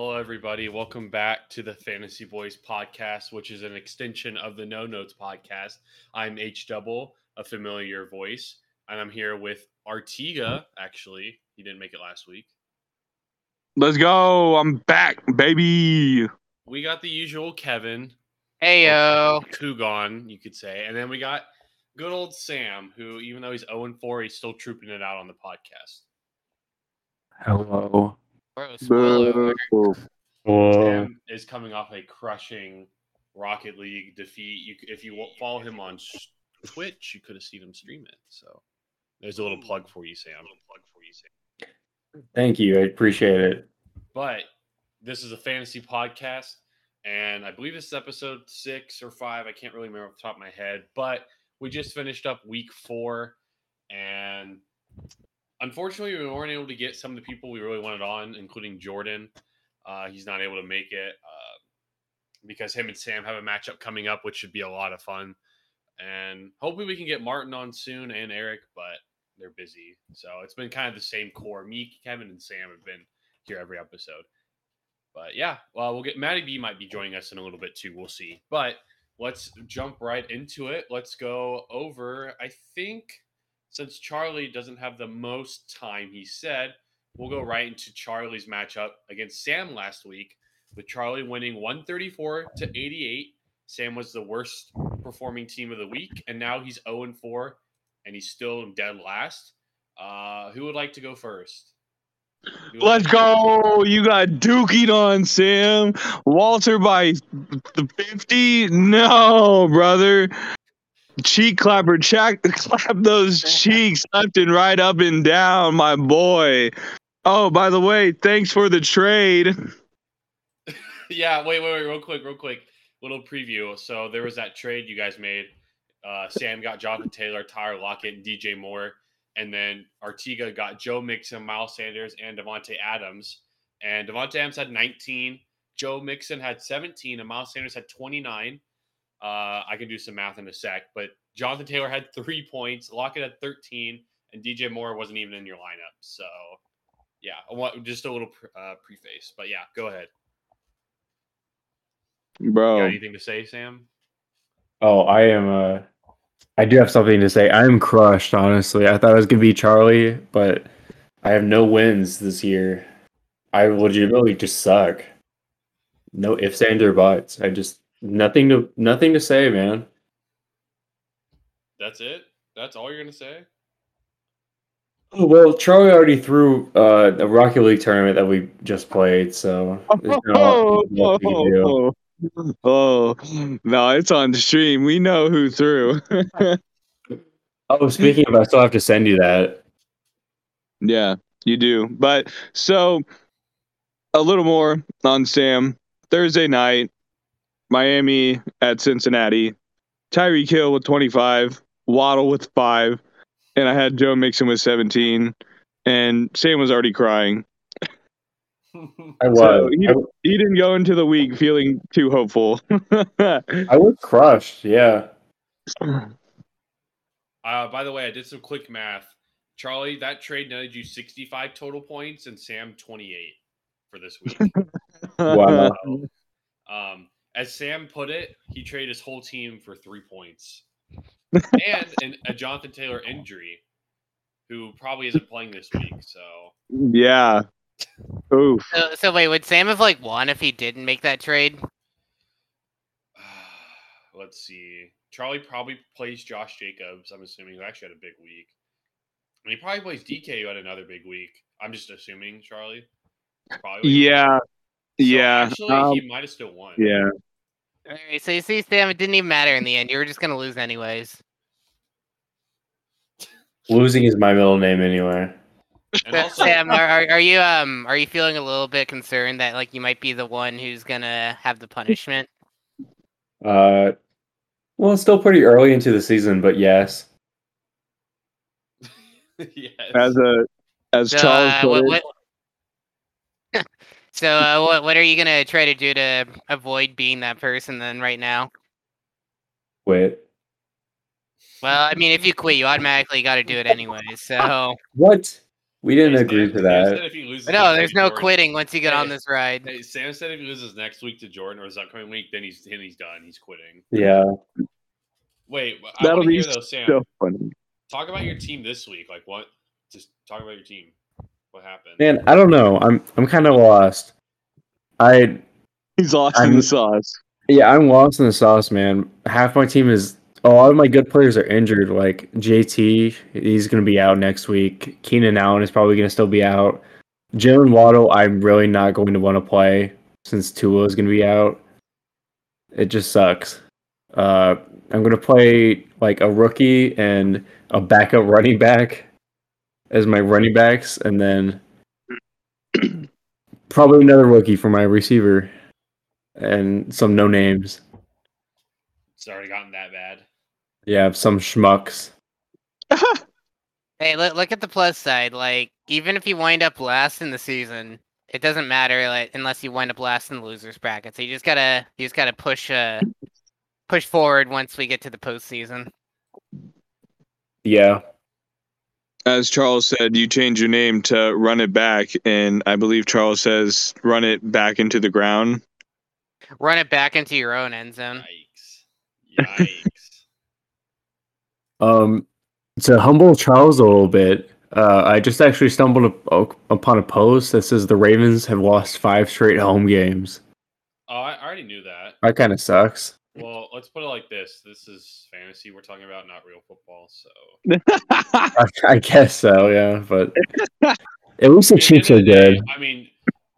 Hello, everybody. Welcome back to the Fantasy Boys podcast, which is an extension of the No Notes podcast. I'm H Double, a familiar voice, and I'm here with Artiga. Actually, he didn't make it last week. Let's go. I'm back, baby. We got the usual Kevin, Hey yo. Kugon, you could say, and then we got good old Sam, who, even though he's 0 4, he's still trooping it out on the podcast. Hello. Bro, spoiler alert. Sam is coming off a crushing Rocket League defeat. You, if you follow him on Twitch, you could have seen him stream it. So there's a little plug for you, Sam. A little plug for you, Sam. Thank you. I appreciate it. But this is a fantasy podcast, and I believe this is episode six or five. I can't really remember off the top of my head, but we just finished up week four, and unfortunately, we weren't able to get some of the people we really wanted on, including Jordan. Uh, he's not able to make it uh, because him and Sam have a matchup coming up, which should be a lot of fun. And hopefully, we can get Martin on soon and Eric, but they're busy. So it's been kind of the same core. Me, Kevin, and Sam have been here every episode. But yeah, well, we'll get Maddie B might be joining us in a little bit too. We'll see. But let's jump right into it. Let's go over. I think since Charlie doesn't have the most time, he said we'll go right into Charlie's matchup against Sam last week, with Charlie winning 134 to 88. Sam was the worst performing team of the week, and now he's 0 4, and he's still dead last. Uh, who would like to go first? Let's go. You got dookied on, Sam. Walter by the 50. No, brother. Cheek clapper, check, clap those cheeks left and right, up and down, my boy. Oh, by the way, thanks for the trade. yeah, wait, wait, wait, real quick, real quick. Little preview. So there was that trade you guys made. Uh, Sam got Jonathan Taylor, Tyler Lockett, and DJ Moore. And then Artiga got Joe Mixon, Miles Sanders, and Davante Adams. And Davante Adams had 19. Joe Mixon had 17, and Miles Sanders had 29. Uh, I can do some math in a sec, but Jonathan Taylor had three points, Lockett had 13, and DJ Moore wasn't even in your lineup. So, yeah, I want just a little pre- uh, preface. But yeah, go ahead. You got Bro. anything to say, Sam? Oh, I am. Uh, I do have something to say. I am crushed. Honestly, I thought it was gonna be Charlie, but I have no wins this year. I legitimately just suck. No ifs, ands, or buts. I just nothing to nothing to say, man. That's it. That's all you're gonna say. Oh, well, Charlie already threw uh, a Rocket League tournament that we just played, so there's not Oh, much we can do. oh, oh, no, it's on the stream. We know who threw. Oh, speaking of, I still have to send you that. Yeah, you do. But so a little more on Sam. Thursday night, Miami at Cincinnati. Tyreek Hill with 25, Waddle with five, and I had Joe Mixon with 17. And Sam was already crying. I was. So he, I, he didn't go into the week feeling too hopeful. I was crushed. Yeah. Uh, by the way, I did some quick math. Charlie, that trade netted you 65 total points, and Sam 28 for this week. Wow. um, as Sam put it, he traded his whole team for three points, and an, a Jonathan Taylor injury, who probably isn't playing this week. So yeah. Oof. So, so wait, would Sam have like won if he didn't make that trade? let's see. Charlie probably plays Josh Jacobs. I'm assuming who actually had a big week. And he probably plays DK who had another big week. I'm just assuming Charlie. Probably what he Yeah. Do. So Yeah. Actually, um, he might have still won. yeah. Alright, so you see, Sam, it didn't even matter in the end. You were just gonna lose anyways. Losing is my middle name anyway. Also, Sam, are, are are you um are you feeling a little bit concerned that like you might be the one who's gonna have the punishment? Uh, well, it's still pretty early into the season, but yes. yes. As a as So, Charles uh, put what, what... so uh, what what are you gonna try to do to avoid being that person then right now? Quit. Well, I mean, if you quit, you automatically got to do it anyway. So What? We didn't Hey, agree Sam- to Sam said that. if he loses no, there's no Jordan- quitting once you get on this ride. Hey, Sam said if he loses next week to Jordan or his upcoming week, then he's then he's done. He's quitting. Yeah. Wait, I That'll want be hear though, Sam. So funny. Talk about your team this week. Like what? Just talk about your team. What happened? Man, I don't know. I'm I'm kind of lost. I He's lost in I'm- the sauce. yeah, I'm lost in the sauce, man. Half my team is a lot of my good players are injured. Like JT, he's gonna be out next week. Keenan Allen is probably gonna still be out. Jalen Waddle, I'm really not going to want to play since Tua is gonna be out. It just sucks. Uh, I'm gonna play like a rookie and a backup running back as my running backs, and then probably another rookie for my receiver and some no names. It's already gotten that bad. Yeah, some schmucks. Hey, look, look at the plus side. Like, even if you wind up last in the season, it doesn't matter like unless you wind up last in the losers bracket. So you just gotta you just gotta push uh push forward once we get to the postseason. Yeah. As Charles said, you change your name to run it back, and I believe Charles says run it back into the ground. Run it back into your own end zone. Yikes! Yikes! Um, to humble Charles a little bit, uh, I just actually stumbled up, upon a post that says the Ravens have lost five straight home games. oh, I I already knew that. That kind of sucks. Well, let's put it like this: this is fantasy we're talking about, not real football. So I, I guess so, yeah. But at least the Chiefs are of the day, good. I mean,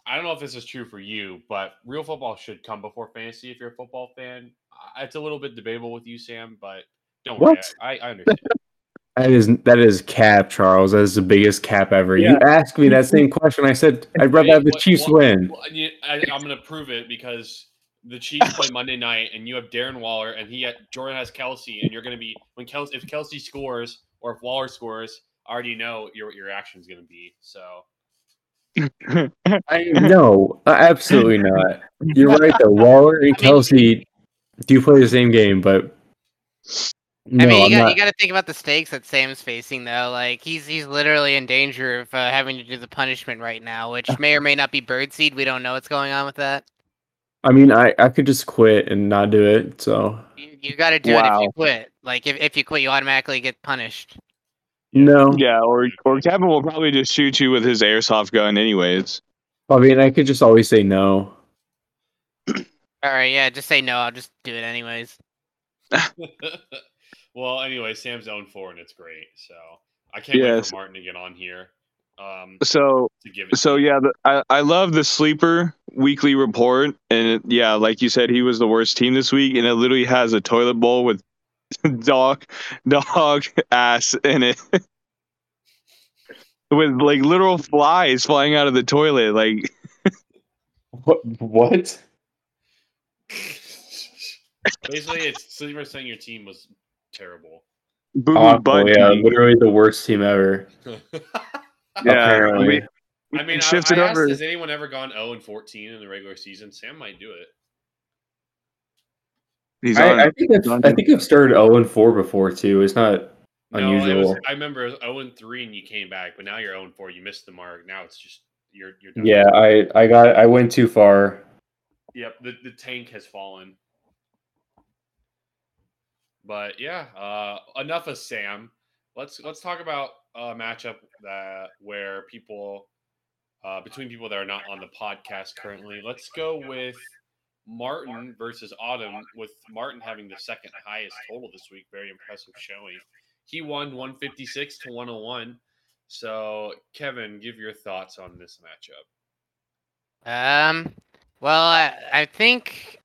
I don't know if this is true for you, but real football should come before fantasy if you're a football fan. It's a little bit debatable with you, Sam, but don't worry. What? I, I understand. That is that is cap, Charles. That is the biggest cap ever. You Yeah. asked me that same question. I said I'd rather Hey, have the what- Chiefs what- win. Well, I, I'm going to prove it because the Chiefs play Monday night, and you have Darren Waller, and he Jordan has Kelce, and you're going to be when Kelce if Kelce scores or if Waller scores, I already know your what your reaction is going to be. So I no, uh, absolutely not. You're right though. Waller and Kelce do play the same game, but no, I mean, you got, you got, to think about the stakes that Sam's facing, though. Like he's he's literally in danger of uh, having to do the punishment right now, which may or may not be birdseed. We don't know what's going on with that. I mean, I I could just quit and not do it. So You, you got to do it if you quit. Like if, if you quit, you automatically get punished. no, yeah, or or Kevin will probably just shoot you with his airsoft gun, anyways. I mean, I could just always say no. All right, yeah, just say no. I'll just do it anyways. well, anyway, Sam's own four, and it's great. So I can't wait for Martin to get on here. Um, So to give it. so to yeah, the, I I love the sleeper weekly report, and it, yeah, like you said, he was the worst team this week, and it literally has a toilet bowl with dog dog ass in it. With like literal flies flying out of the toilet, like What? What? Basically, it's Sleeper saying your team was terrible. boo boo Awful, butt. yeah, cheek. literally the worst team ever. Yeah, apparently. we- I mean, I, shifted I asked, over. has anyone ever gone 0 and 14 in the regular season? Sam might do it. He's on. I, I think I've, I think I've started zero and four before too. It's not No, it unusual. was, I remember it was 0 and 3 and you came back, but now you're 0 and 4. You missed the mark. Now it's just you're you're done. Yeah, I I got I went too far. Yep, the, the tank has fallen. But yeah, uh, enough of Sam. Let's let's talk about a matchup that where people uh, between people that are not on the podcast currently. Let's go with Martin versus Autumn, with Martin having the second highest total this week. Very impressive showing. He won 156 to 101. So, Kevin, give your thoughts on this matchup. Um, well, I, I think.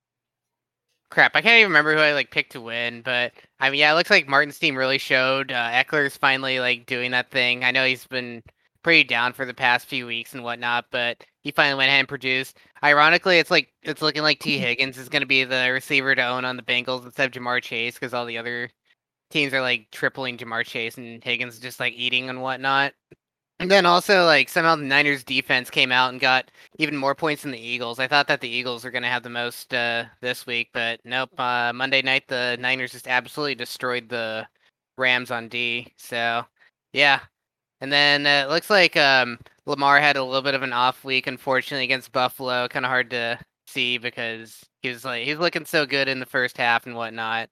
Crap, I can't even remember who I like picked to win, but I mean, yeah, it looks like Martin's team really showed. Uh, Ekeler's finally like doing that thing. I know he's been pretty down for the past few weeks and whatnot, but he finally went ahead and produced. Ironically, it's like it's looking like T Higgins is going to be the receiver to own on the Bengals instead of Ja'Marr Chase because all the other teams are like tripling Ja'Marr Chase and Higgins just like eating and whatnot. And then also like somehow the Niners defense came out and got even more points than the Eagles. I thought that the Eagles were going to have the most uh, this week, but nope. Uh, Monday night, the Niners just absolutely destroyed the Rams on D. So, yeah, And then uh, it looks like um, Lamar had a little bit of an off week, unfortunately, against Buffalo. Kind of hard to see because he was like he's looking so good in the first half and whatnot.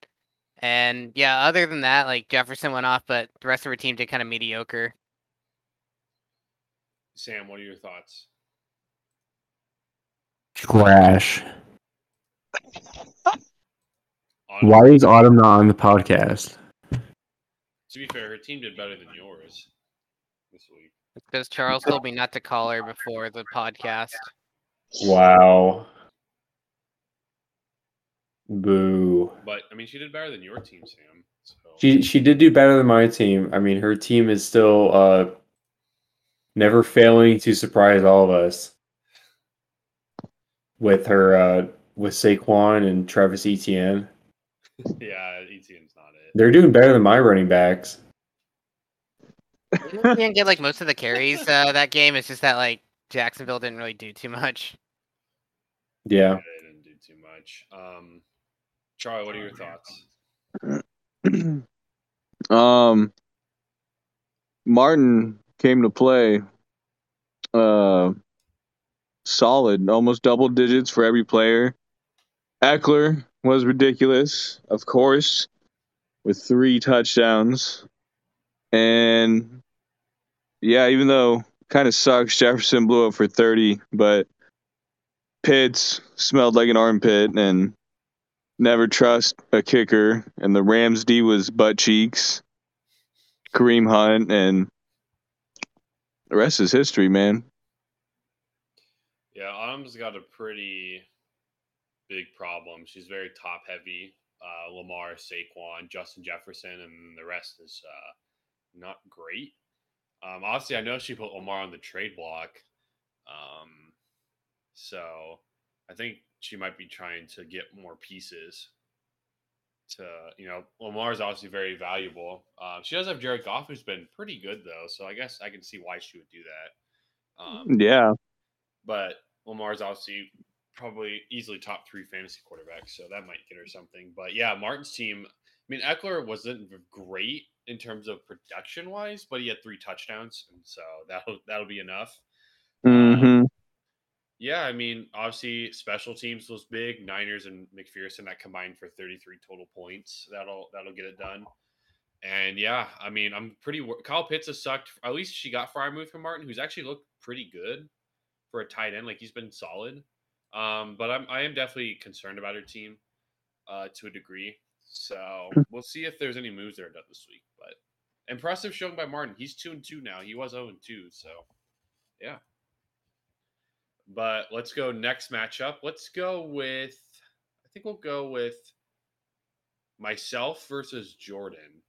And yeah, other than that, like Jefferson went off, but the rest of our team did kind of mediocre. Sam, what are your thoughts? Trash. On, Why is Autumn not on the podcast? To be fair, her team did better than yours this week. Because Charles told me not to call her before the podcast. Wow. Boo. But I mean, she did better than your team, Sam. So She she did do better than my team. I mean, her team is still uh never failing to surprise all of us with her uh with Saquon and Travis Etienne. yeah, Etienne's not it. They're doing better than my running backs. He didn't get like most of the carries uh, that game. It's just that like Jacksonville didn't really do too much. Yeah. They didn't do too much. Um, Charlie, what are your thoughts? um, Martin came to play. Uh, solid, almost double digits for every player. Ekeler was ridiculous, of course, with three touchdowns. And yeah, even though kind of sucks, Jefferson blew up for 30, but Pitts smelled like an armpit and never trust a kicker. And the Rams D was butt cheeks, Kareem Hunt, and the rest is history, man. Yeah, Autumn's got a pretty big problem. She's very top heavy. Uh, Lamar, Saquon, Justin Jefferson, and the rest is uh, not great. Um, obviously, I know she put Lamar on the trade block. Um, so I think she might be trying to get more pieces. To you know, Lamar's obviously very valuable. Uh, she does have Jared Goff, who's been pretty good though. So I guess I can see why she would do that. Um, Yeah. but Lamar's obviously probably easily top three fantasy quarterbacks, so that might get her something. But yeah, Martin's team. I mean, Ekeler wasn't great in terms of production wise, but he had three touchdowns, and so that'll that'll be enough. hmm Yeah, I mean, obviously special teams was big. Niners and McPherson that combined for 33 total points. That'll that'll get it done. And yeah, I mean, I'm pretty. Kyle Pitts has sucked. At least she got Freiermuth from Martin, who's actually looked pretty good for a tight end. Like he's been solid. Um, but I'm I am definitely concerned about her team, uh, to a degree. So we'll see if there's any moves that are done this week. But impressive showing by Martin. He's two and two now. He was 0 and two. So yeah. But let's go next matchup. Let's go with I think we'll go with myself versus Jordan.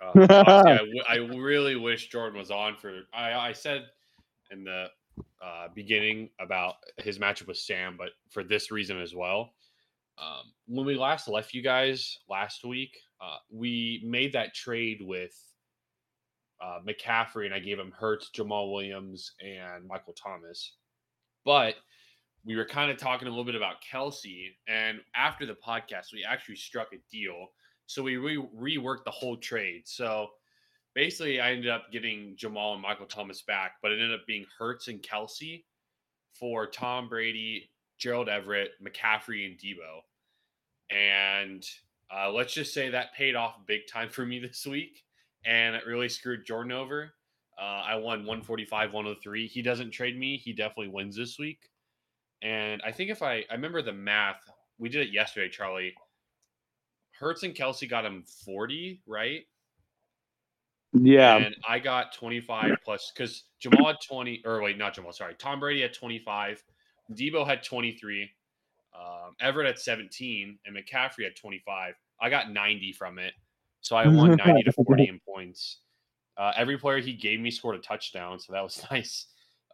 Uh, I, w- I really wish Jordan was on for. I, I said in the uh, beginning about his matchup with Sam, but for this reason as well. Um, when we last left you guys last week, uh, we made that trade with uh, McCaffrey, and I gave him Hurts, Jamaal Williams, and Michael Thomas. But we were kind of talking a little bit about Kelce, and after the podcast, we actually struck a deal. So we re- reworked the whole trade. So basically, I ended up getting Jamaal and Michael Thomas back, but it ended up being Hurts and Kelsey for Tom Brady, Gerald Everett, McCaffrey, and Deebo. And uh, let's just say that paid off big time for me this week, and it really screwed Jordan over. Uh, I won 145, 103. He doesn't trade me. He definitely wins this week. And I think if I, I remember the math, we did it yesterday, Charlie. Hurts and Kelce got him 40, right? Yeah. And I got 25 plus because Jamaal had 20, or wait, not Jamaal, sorry. Tom Brady had 25. Deebo had 23. Um, Everett had 17. And McCaffrey had 25. I got 90 from it. So I won 90 to 40 in points. Uh, every player he gave me scored a touchdown. So that was nice.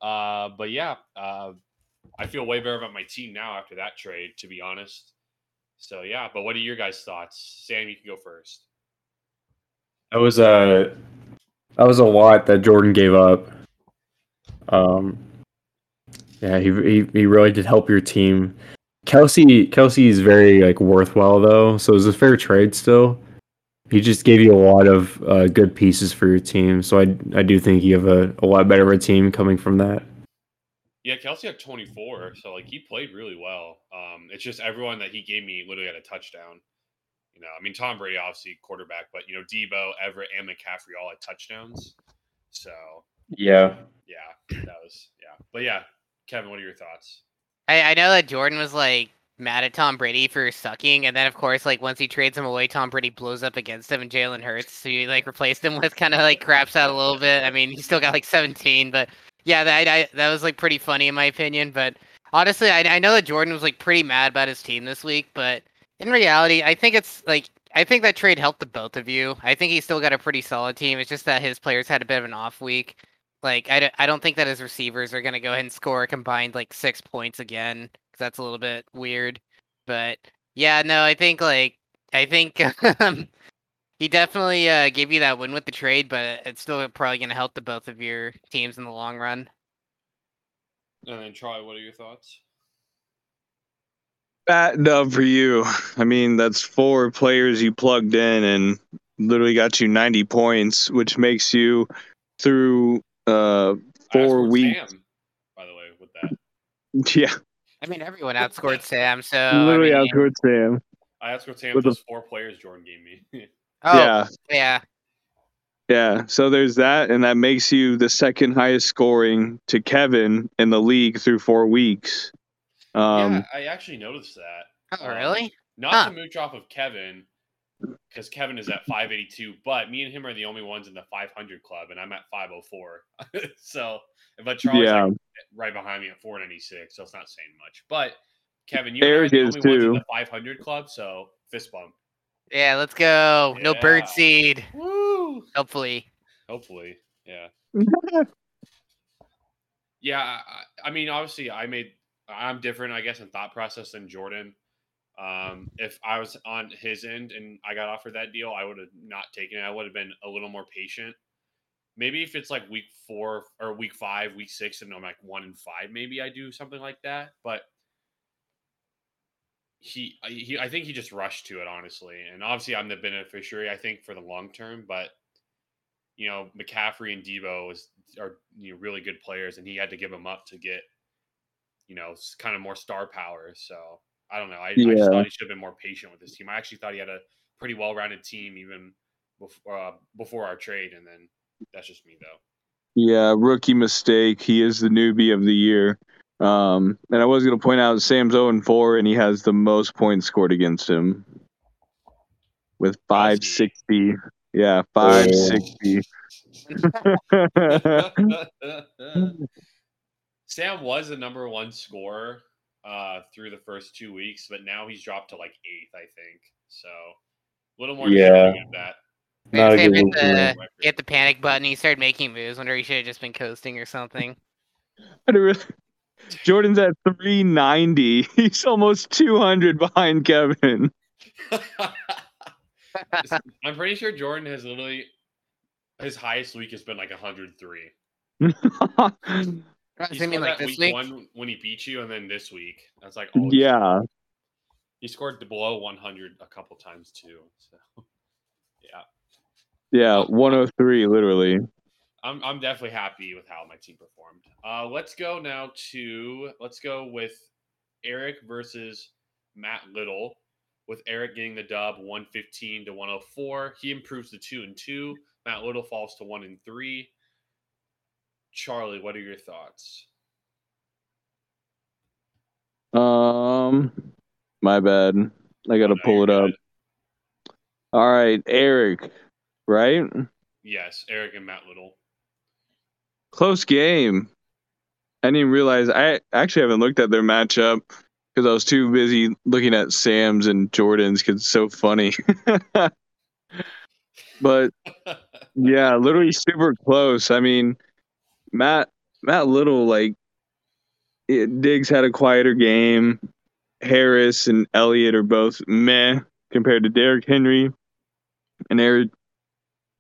Uh, but yeah, uh, I feel way better about my team now after that trade, to be honest. So yeah, but what are your guys' thoughts? Sam, you can go first. That was a that was a lot that Jordan gave up. Um, yeah, he he, he really did help your team. Kelce Kelce is very like worthwhile though, so it was a fair trade still. He just gave you a lot of uh, good pieces for your team. So I I do think you have a, a lot better of a team coming from that. Yeah, Kelce had 24, so like he played really well. Um, it's just everyone that he gave me literally had a touchdown. You know, I mean Tom Brady obviously quarterback, but you know Deebo, Everett, and McCaffrey all had touchdowns. So Yeah. yeah, that was yeah. But yeah, Kevin, what are your thoughts? I, I know that Jordan was like mad at Tom Brady for sucking, and then of course, like once he trades him away, Tom Brady blows up against him, and Jalen Hurts, so you like replaced him with kind of like craps out a little bit. I mean, he still got like 17, but yeah, that I, that was like pretty funny in my opinion. But honestly, I, I know that Jordan was like pretty mad about his team this week, but in reality, I think it's like I think that trade helped the both of you. I think he still got a pretty solid team. It's just that his players had a bit of an off week. Like I, d- I don't think that his receivers are gonna go ahead and score a combined like six points again that's a little bit weird. But yeah, no, I think like I think um, he definitely uh, gave you that win with the trade, but it's still probably gonna help the both of your teams in the long run. And then Charlie, what are your thoughts? Fat dub for you. I mean, that's four players you plugged in and literally got you 90 points, which makes you through uh four weeks. Sam, by the way, with that. Yeah, I mean, everyone outscored Sam, so I literally mean- outscored Sam. I outscored Sam With with those four players Jordan gave me. Oh, Yeah, yeah. yeah. So there's that, and that makes you the second highest scoring to Kevin in the league through four weeks. Um, yeah, I actually noticed that. Oh, Um, really? Not Huh. to mooch off of Kevin, because Kevin is at 582, but me and him are the only ones in the 500 club, and I'm at 504. so, but Charlie's yeah, like right behind me at 496, so it's not saying much. But Kevin, you're Eric the is only ones in too. the 500 club, so fist bump. Yeah, let's go. No bird seed. Woo! Hopefully. Hopefully, yeah. Yeah, I, I I mean, obviously, I made I'm different, I guess, in thought process than Jordan. Um, if I was on his end and I got offered that deal, I would have not taken it. I would have been a little more patient. Maybe if it's like week four or week five, week six, and I'm like one and five, maybe I do something like that. But he, he, I think he just rushed to it, honestly. And obviously, I'm the beneficiary, I think, for the long term. But you know, McCaffrey and Deebo is are you know really good players, and he had to give them up to get you know kind of more star power. So I don't know. I, I just thought he should have been more patient with his team. I actually thought he had a pretty well rounded team even before uh, before our trade, and then that's just me though. Yeah, rookie mistake. He is the newbie of the year. Um, and I was going to point out Sam's 0 and 4, and he has the most points scored against him with 560. Yeah, 560. Sam was the number one scorer uh, through the first two weeks, but now he's dropped to like eighth, I think. So a little more Yeah. disappointed that. Not a Sam good hit the, him. hit the panic button. He started making moves. Wonder he should have just been coasting or something. I don't really- Jordan's at 390. He's almost 200 behind Kevin. I'm pretty sure Jordan has literally his highest week has been like 103. I He mean, like that this week, week. one when he beat you, and then this week that's like all he's- yeah. he scored below 100 a couple times too. So yeah, Yeah, 103 literally. I'm I'm definitely happy with how my team performed. Uh, let's go now to let's go with Eric versus Matt Little. With Eric getting the dub 115 to 104, he improves to two and two. Matt Little falls to one and three. Charlie, what are your thoughts? Um my bad. I got to Oh, no, pull it up. All right, Eric, right? Yes, Eric and Matt Little. Close game. I didn't realize I actually haven't looked at their matchup because I was too busy looking at Sam's and Jordan's because it's so funny. but yeah, literally super close. I mean, Matt Matt Little like it, Diggs had a quieter game. Harris and Elliott are both meh compared to Derrick Henry and Aaron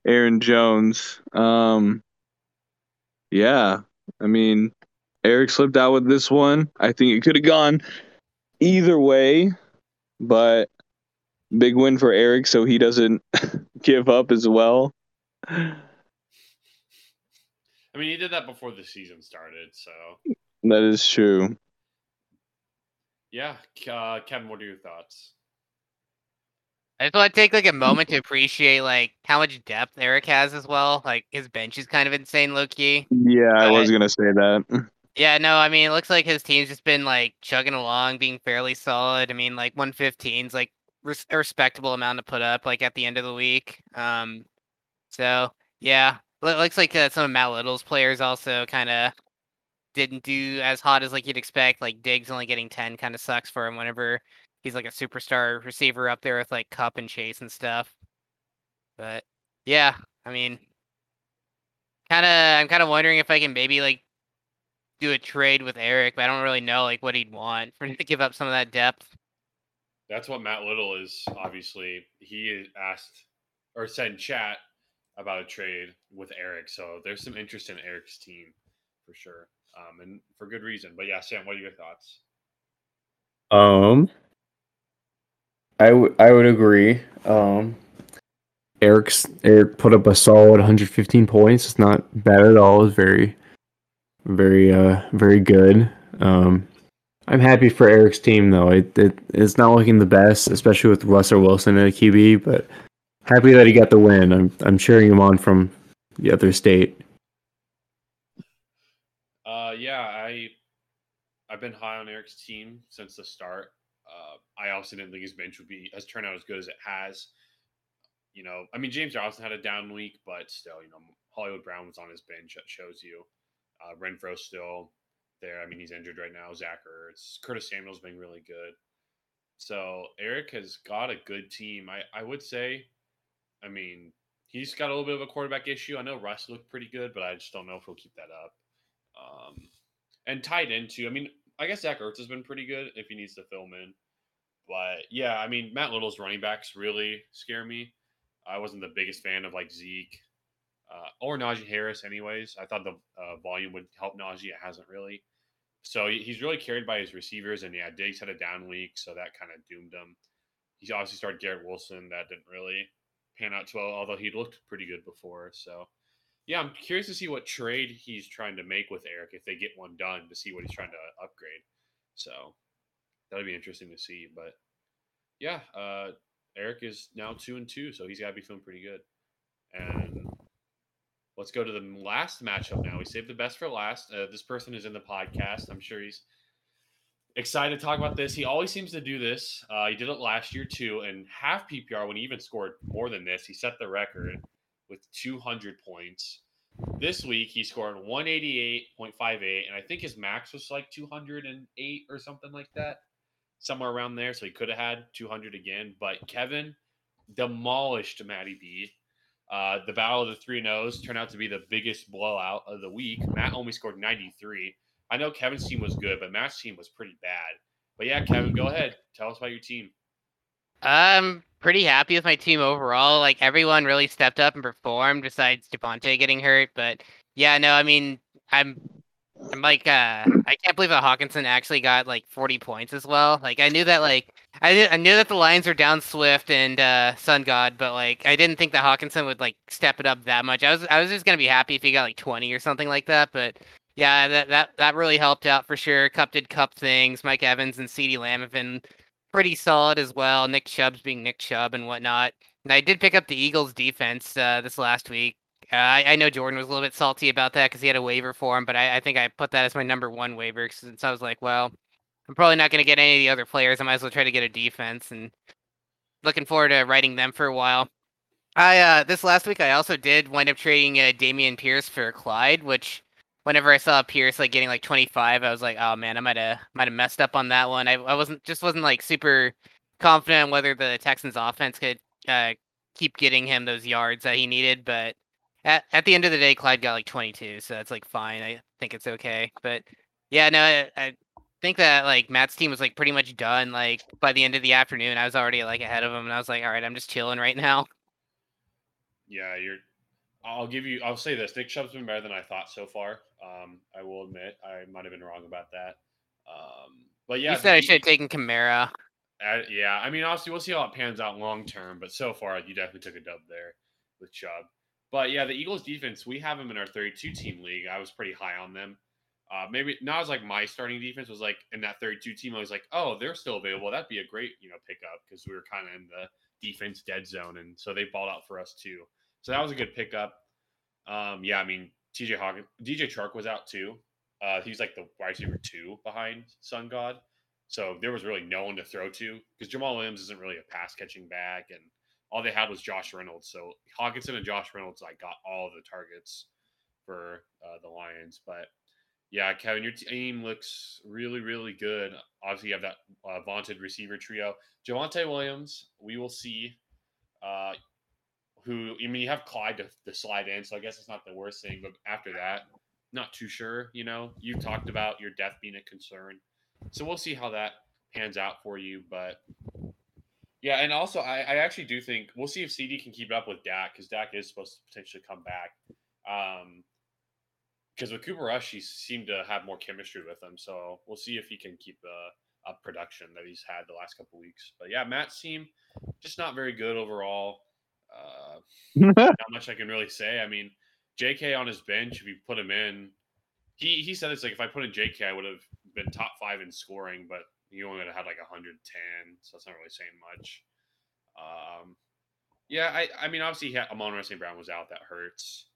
Aaron Jones. Um, yeah, I mean, Eric slipped out with this one. I think it could have gone either way, but big win for Eric, so he doesn't give up as well. I mean, he did that before the season started, so That is true. yeah. Uh, Kevin, what are your thoughts? I just want to take like a moment to appreciate like how much depth Eric has as well. Like his bench is kind of insane, low key. Yeah, I was gonna say that. Yeah, no, I mean it looks like his team's just been like chugging along, being fairly solid. I mean, like 115's like res- a respectable amount to put up like at the end of the week. Um, so yeah, Lo- looks like uh, some of Matt Little's players also kind of didn't do as hot as like you'd expect. Like Diggs only getting 10 kind of sucks for him whenever he's like a superstar receiver up there with like Kupp and Chase and stuff. But yeah, I mean, kind of, I'm kind of wondering if I can maybe like do a trade with Eric, but I don't really know like what he'd want for him to give up some of that depth. That's what Matt Little is. Obviously, he asked or said in chat about a trade with Eric. So there's some interest in Eric's team for sure, um, and for good reason. But yeah, Sam, what are your thoughts? Um, I would I would agree. Um, Eric's Eric put up a solid 115 points. It's not bad at all. It's very, very, uh, very good. Um, I'm happy for Eric's team though. It, it it's not looking the best, especially with Russell Wilson at a QB. But happy that he got the win. I'm I'm cheering him on from the other state. Uh, yeah, I I've been high on Eric's team since the start. I also didn't think his bench would be has turned out as good as it has. You know, I mean James Robinson had a down week, but still, you know, Hollywood Brown was on his bench. That shows you. Uh, Renfrow's still there. I mean, he's injured right now. Zach Ertz, Curtis Samuel's been really good. So Eric has got a good team. I I would say, I mean, he's got a little bit of a quarterback issue. I know Russ looked pretty good, but I just don't know if he'll keep that up. Um, and tied into, I mean, I guess Zach Ertz has been pretty good if he needs to fill in. But yeah, I mean, Matt Little's running backs really scare me. I wasn't the biggest fan of like Zeke uh, or Najee Harris, anyways. I thought the uh, volume would help Najee. It hasn't really. So he's really carried by his receivers. And yeah, Diggs had a down week, so that kind of doomed him. He obviously started Garrett Wilson. That didn't really pan out too well, although he looked pretty good before. So yeah, I'm curious to see what trade he's trying to make with Eric if they get one done to see what he's trying to upgrade. So that'll be interesting to see. But yeah, uh, Eric is now two and two, so he's got to be feeling pretty good. And let's go to the last matchup now. We saved the best for last. Uh, this person is in the podcast. I'm sure he's excited to talk about this. He always seems to do this. Uh, he did it last year too, and half PPR when he even scored more than this. He set the record with 200 points. This week he scored 188.58, and I think his max was like 208 or something like that, somewhere around there. So he could have had 200 again. But Kevin demolished Matty B. Uh, the battle of the three No's turned out to be the biggest blowout of the week. Matt only scored 93. I know Kevin's team was good, but Matt's team was pretty bad. But yeah, Kevin, go ahead. Tell us about your team. I'm pretty happy with my team overall. Like everyone really stepped up and performed, besides Devontae getting hurt. But yeah, no, I mean, I'm, I'm like, uh, I can't believe that Hockenson actually got like 40 points as well. Like I knew that, like I knew, I knew that the Lions were down Swift and uh, Sun God, but like I didn't think that Hockenson would like step it up that much. I was, I was just gonna be happy if he got like 20 or something like that. But yeah, that that that really helped out for sure. Kupp did Kupp things. Mike Evans and CeeDee Lamb have been pretty solid as well. Nick Chubb's being Nick Chubb and whatnot. And I did pick up the Eagles defense uh, this last week. Uh, I, I know Jordan was a little bit salty about that because he had a waiver for him, but I, I think I put that as my number one waiver since I was like, well, I'm probably not going to get any of the other players. I might as well try to get a defense and looking forward to writing them for a while. I uh, this last week I also did wind up trading uh, Dameon Pierce for Clyde, which whenever I saw Pierce like getting like 25, I was like, oh man, I might have might have messed up on that one. I, I wasn't just wasn't like super confident whether the Texans offense could uh, keep getting him those yards that he needed, but at, at the end of the day, Clyde got like 22, so that's like fine. I think it's okay. But yeah, no, I, I think that like Matt's team was like pretty much done. Like by the end of the afternoon, I was already like ahead of him, and I was like, all right, I'm just chilling right now. Yeah, you're. I'll give you. I'll say this: Nick Chubb's been better than I thought so far. Um, I will admit I might have been wrong about that. Um, but yeah, you the said I D- should have taken Kamara. Uh, yeah, I mean, obviously, we'll see how it pans out long term, but so far, you definitely took a dub there with Chubb. But yeah, the Eagles defense, we have them in our 32 team league. I was pretty high on them. Uh, maybe not as like my starting defense was like in that 32 team. I was like, oh, they're still available. That'd be a great, you know, pickup because we were kind of in the defense dead zone, and so they balled out for us too. So that was a good pickup. Um, yeah, I mean, TJ Hawkins, DJ Chark was out too. Uh, he's like the wide receiver two behind Sun God. So there was really no one to throw to because Jamaal Williams isn't really a pass catching back, and all they had was Josh Reynolds. So Hockenson and Josh Reynolds like got all the targets for uh, the Lions. But yeah, Kevin, your team looks really, really good. Obviously, you have that uh, vaunted receiver trio. Javonte Williams, we will see. Uh, who I mean, you have Clyde to, to slide in, so I guess it's not the worst thing. But after that, not too sure. You know, you talked about your death being a concern, so we'll see how that pans out for you. But yeah, and also I, I actually do think we'll see if CeeDee can keep up with Dak because Dak is supposed to potentially come back. Um, because with Cooper Rush, he seemed to have more chemistry with him. So we'll see if he can keep uh, up production that he's had the last couple weeks. But yeah, Matt's team just not very good overall. Uh, not much I can really say. I mean, JK on his bench, if you put him in, he he said it's like if I put in JK, I would have been top five in scoring, but he only had like 110, so that's not really saying much. Um, yeah, I I mean obviously had, Amon St. Brown was out, that hurts.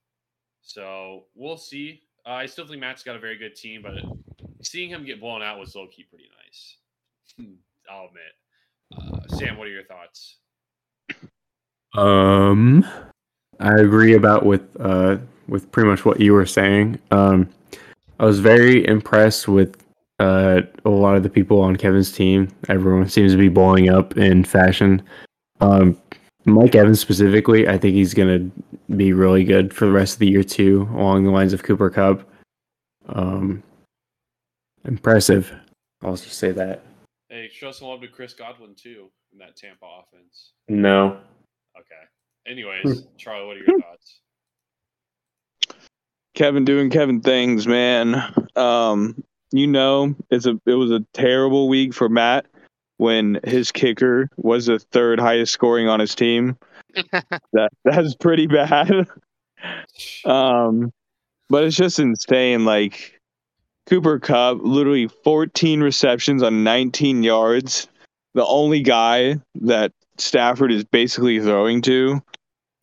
So we'll see. Uh, I still think Matt's got a very good team, but seeing him get blown out was low key pretty nice. I'll admit. Uh, Sam, what are your thoughts? Um, I agree about with uh with pretty much what you were saying. Um, I was very impressed with uh a lot of the people on Kevin's team. Everyone seems to be blowing up in fashion. Um, Mike Evans specifically, I think he's gonna be really good for the rest of the year too, along the lines of Cooper Kupp. Um, impressive. I'll just say that. Hey, show some love to Chris Godwin too in that Tampa offense. No. Okay. Anyways, Charlie, what are your thoughts? Kevin doing Kevin things, man. Um, you know, it's a it was a terrible week for Matt when his kicker was the third highest scoring on his team. that that's pretty bad. um, but it's just insane. Like Cooper Kupp literally 14 receptions on 19 yards. The only guy that Stafford is basically throwing to,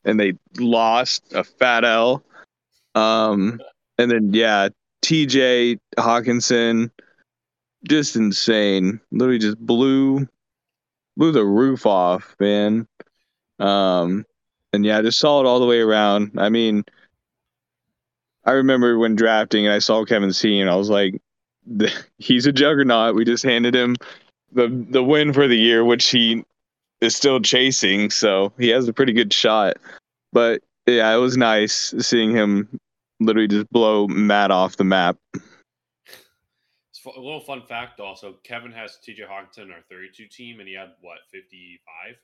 and they lost a fat L. Um, and then yeah, T.J. Hockenson, just insane. Literally just blew blew the roof off, man. Um, and yeah, just saw it all the way around. I mean, I remember when drafting and I saw Kevin's team, I was like, he's a juggernaut. We just handed him the the win for the year, which he is still chasing, so he has a pretty good shot. But yeah, it was nice seeing him literally just blow Matt off the map. A little fun fact also Kevin has TJ Hockenson, our 32 team, and he had what, 55?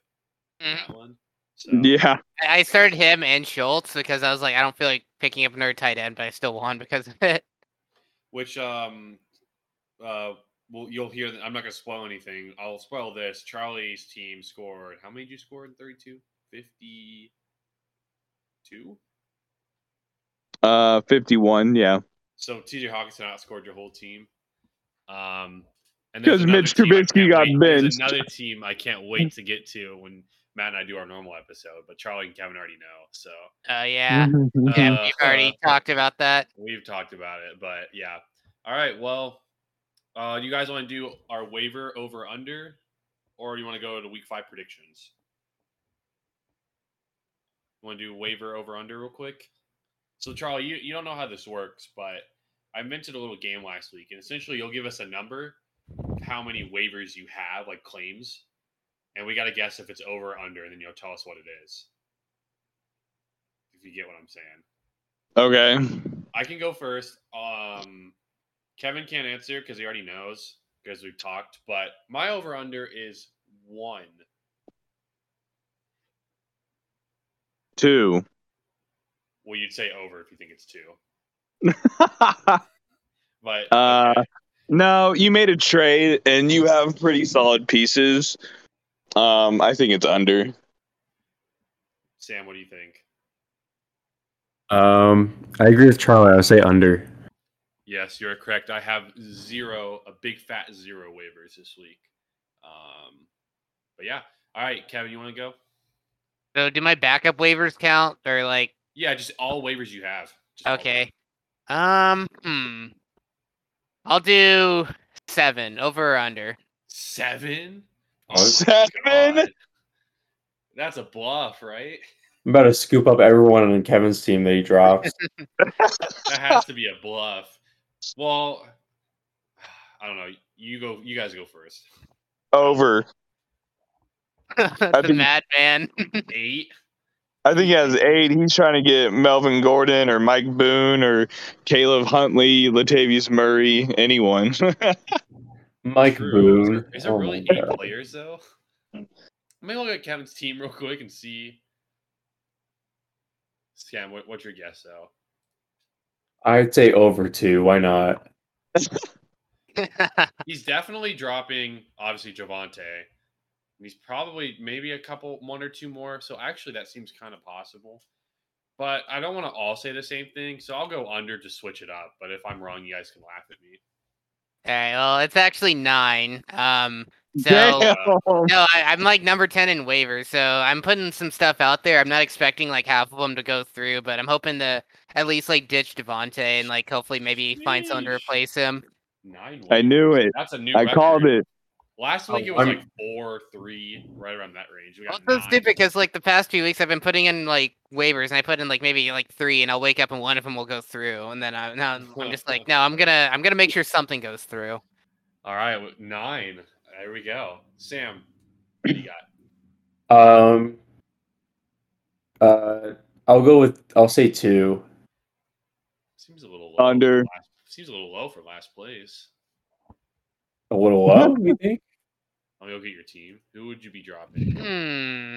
Mm. That one? So. Yeah. I started him and Schultz because I was like, I don't feel like picking up another tight end, but I still won because of it. Which, um, uh, well, you'll hear that. I'm not going to spoil anything. I'll spoil this. Charlie's team scored. How many did you score in 32? 52? Uh, 51, yeah. So TJ Hockenson outscored your whole team. Um, because Mitch Trubisky got wait, benched. Another team I can't wait to get to when Matt and I do our normal episode, but Charlie and Kevin already know. So. Oh uh, yeah, yeah, uh, we've already uh, talked about that. We've talked about it, but yeah. All right, well, uh, you guys want to do our waiver over under, or you want to go to week five predictions? Want to do waiver over under real quick? So Charlie, you, you don't know how this works, but I invented a little game last week, and essentially you'll give us a number, how many waivers you have, like claims, and we got to guess if it's over or under, and then you'll tell us what it is. If you get what I'm saying. Okay. I can go first. Um, Kevin can't answer because he already knows because we've talked. But my over under is one. Two. Well, you'd say over if you think it's two. but uh, No, you made a trade and you have pretty solid pieces. Um, I think it's under. Sam, what do you think? Um, I agree with Charlie. I would say under. Yes, you're correct. I have zero, a big fat zero waivers this week. Um, but yeah. All right, Kevin, you want to go? So do my backup waivers count or like Yeah, just all waivers you have. Just all of them. okay. Um hmm. I'll do seven over or under. Seven? Oh, Seven? God. That's a bluff, right? I'm about to scoop up everyone on Kevin's team that he drops. That has to be a bluff. Well, I don't know. You go. You guys go first. Over. the madman. Eight. I think he has eight. He's trying to get Melvin Gordon or Mike Boone or Caleb Huntley, Latavius Murray, anyone. Mike True. Boone. Is it Oh really my eight God. players though? Let me look at Kevin's team real quick and see. Scam, what, what's your guess though? I'd say over two. Why not? He's definitely dropping, obviously, Davante. He's probably maybe a couple, one or two more. So actually, that seems kind of possible. But I don't want to all say the same thing. So I'll go under to switch it up. But if I'm wrong, you guys can laugh at me. All right, well, it's actually nine. Um, so Damn. no, I, I'm like number ten in waivers, so I'm putting some stuff out there. I'm not expecting like half of them to go through, but I'm hoping to at least like ditch Davante and like hopefully maybe find someone to replace him. Nine. I knew it. That's a new. I called it. Last week Oh, it was I'm- like four, three, right around that range. We got Also nine. stupid because like the past few weeks I've been putting in like waivers and I put in like maybe like three and I'll wake up and one of them will go through and then I now I'm just like no I'm gonna I'm gonna make sure something goes through. All right, nine. There we go. Sam, what do you got? Um. Uh, I'll go with. I'll say two. Seems a little low. Under. last- seems a little low for last place. A little low, you think? Let me go get your team. Who would you be dropping? Hmm.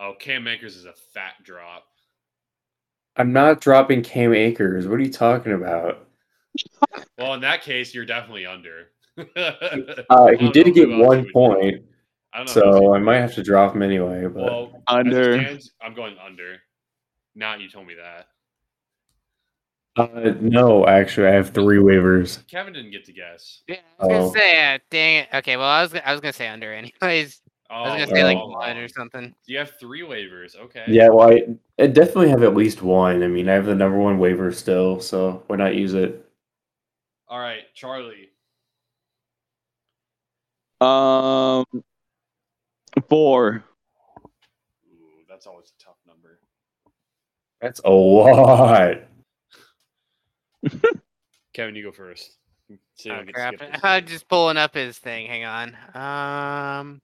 Oh, Cam Akers is a fat drop. I'm not dropping Cam Akers. What are you talking about? Well, in that case, you're definitely under. Uh, he did get one point, I don't know. so I might have to drop him anyway. But Well, Under. stands, I'm going under. Not you told me that. Uh, no, actually, I have three waivers. Kevin didn't get to guess. Yeah, I was Oh. gonna say uh, dang it. Okay, well I was gonna- I was gonna say under anyways. Oh, I was gonna say like well, one or something. You have three waivers. Okay. Yeah, well, I, I definitely have at least one. I mean, I have the number one waiver still, so why not use it? All right, Charlie. Um, four. Ooh, that's always a tough number. That's a lot. Kevin, you go first. So you Oh, crap. I'm just pulling up his thing. Hang on. Um,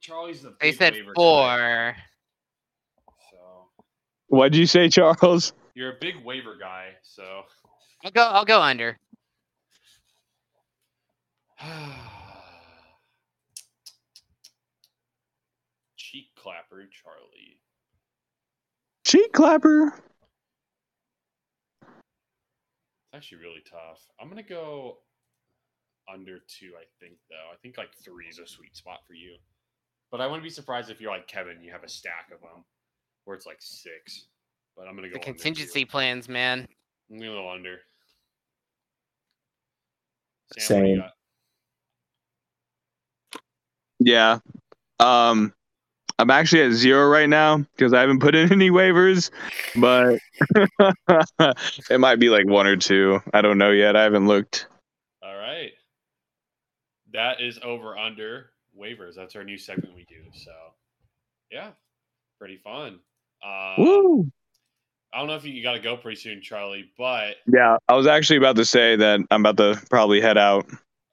Charlie's the they said waiver guy, four. So What'd you say, Charles? you're a big waiver guy. So I'll go. I'll go under. cheek clapper, Charlie. Cheek clapper. It's actually really tough. I'm gonna go under two. I think though. I think like three is a sweet spot for you. But I wouldn't be surprised if you're like Kevin. You have a stack of them, where it's like six. But I'm gonna go The under, too. contingency plans, man. I'm gonna go under. Sam, what do you Same. got? Yeah. Um, I'm actually at zero right now because I haven't put in any waivers, but it might be like one or two. I don't know yet. I haven't looked. All right. That is over under waivers. That's our new segment we do. So, yeah, pretty fun. Uh, Woo! I don't know if you, you got to go pretty soon, Charlie, but Yeah, I was actually about to say that I'm about to probably head out.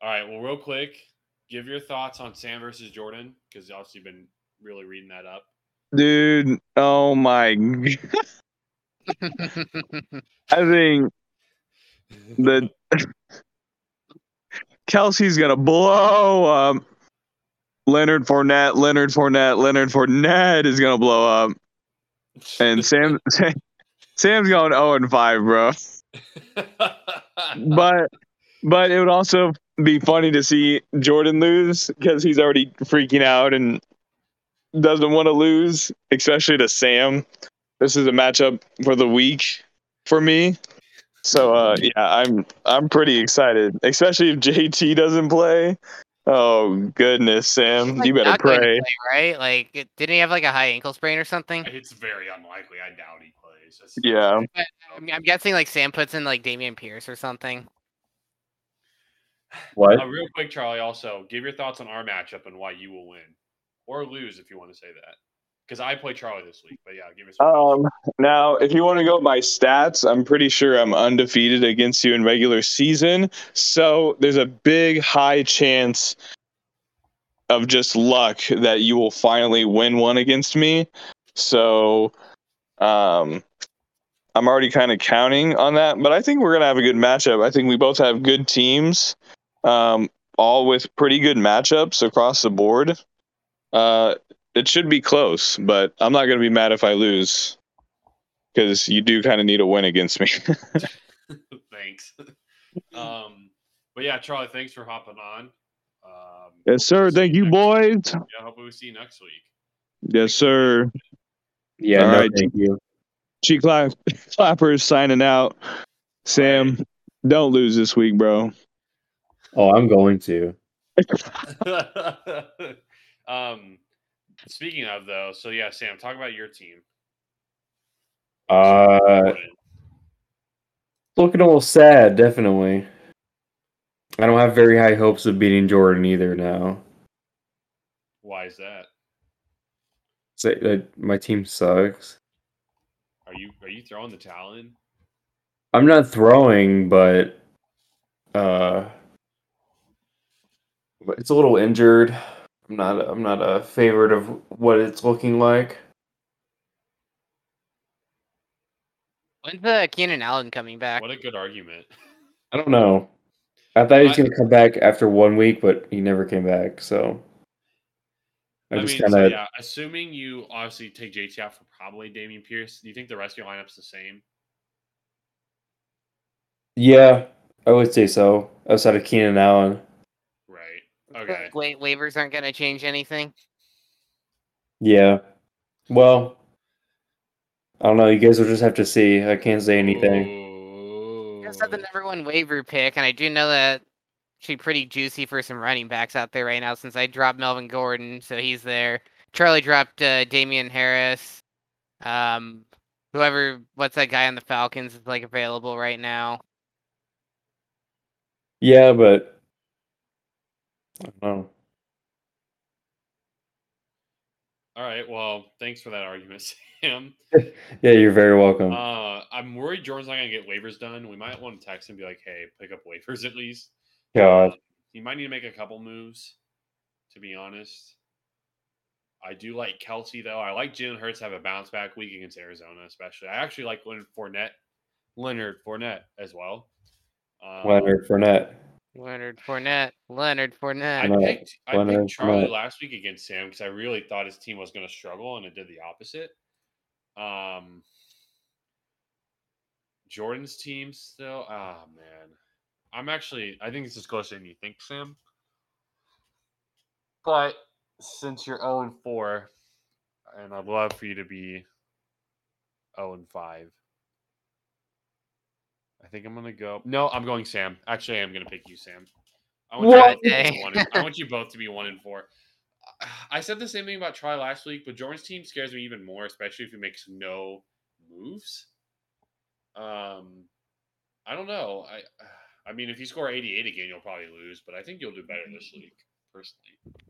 all right. Well, real quick, give your thoughts on Sam versus Jordan because obviously you've been really reading that up. Dude, oh my. I think the Kelce's to blow up. Leonard Fournette, Leonard Fournette, Leonard Fournette is to blow up. And Sam, Sam's going 0 and 5, bro. But but it would also be funny to see Jordan lose because he's already freaking out and doesn't want to lose, especially to Sam. This is a matchup for the week for me. So uh, yeah, I'm I'm pretty excited, especially if JT doesn't play. Oh goodness, Sam, Like, you better not going to pray. play, right? Like, didn't he have like a high ankle sprain or something? It's very unlikely. I doubt he plays. That's- Yeah, I'm, I'm guessing like Sam puts in like Dameon Pierce or something. What? Uh, real quick, Charlie. Also, give your thoughts on our matchup and why you will win or lose if you want to say that. Because I play Charlie this week. But yeah, give us. Um, now, if you want to go by stats, I'm pretty sure I'm undefeated against you in regular season. So there's a big high chance of just luck that you will finally win one against me. So, um, I'm already kind of counting on that, but I think we're gonna have a good matchup. I think we both have good teams, um, all with pretty good matchups across the board. Uh, it should be close, but I'm not going to be mad if I lose because you do kind of need a win against me. Thanks. um, but yeah, Charlie, thanks for hopping on. Um, yes, sir. Thank see you, next- boys. Yeah, hopefully we see you next week. Yes, sir. Yeah, All no, right. thank you. Cheek clap- clappers signing out. Sam, don't lose this week, bro. Oh, I'm going to. um, speaking of though, so yeah, Sam, talk about your team. Uh, looking a little sad, definitely. I don't have very high hopes of beating Jordan either now. Why is that? Say that my team sucks. Are you are you throwing the towel in? I'm not throwing, but uh, but it's a little injured. I'm not. I'm not a favorite of what it's looking like. When's uh, Keenan Allen coming back? What a good argument. I don't know. I thought he was I- gonna come back after one week, but he never came back. So I, I, just mean, kind so yeah, assuming you obviously take JT out for probably Dameon Pierce, do you think the rest of your lineup's the same? yeah, I would say so. Outside of Keenan Allen, Right. Feel Okay. like wa- waivers aren't going to change anything. yeah. Well, I don't know. You guys will just have to see. I can't say anything. Ooh. Just had the number one waiver pick, and I do know that actually pretty juicy for some running backs out there right now since I dropped Melvin Gordon, so he's there. Charlie dropped uh, Damien Harris. Um, whoever, what's that guy on the Falcons is like available right now. Yeah, but I don't know. All right. Well, thanks for that argument, Sam. Yeah, you're very welcome. Uh, I'm worried Jordan's not gonna get waivers done. We might want to text him and be like, "Hey, pick up waivers at least." God. He might need to make a couple moves. To be honest, I do like Kelce though. I like Jalen Hurts have a bounce back week against Arizona, especially. I actually like Leonard Fournette, Leonard Fournette as well. Um, Leonard Fournette. Leonard Fournette. Leonard I Fournette. Leonard- picked I Leonard picked Charlie Fournette. last week against Sam because I really thought his team was going to struggle, and it did the opposite. Um, Jordan's team still. Ah man, I'm actually. I think this is closer than you think, Sam. But since you're 0 and 4, and I'd love for you to be 0 and 5. I think I'm gonna go. No, I'm going Sam. Actually, I am gonna pick you, Sam. I want, What? you both to be one and, I want you both to be one and four. I said the same thing about Troy last week, but Jordan's team scares me even more, especially if he makes no moves. Um, I don't know. I, I mean, if you score 88 again, you'll probably lose, but I think you'll do better this week, personally.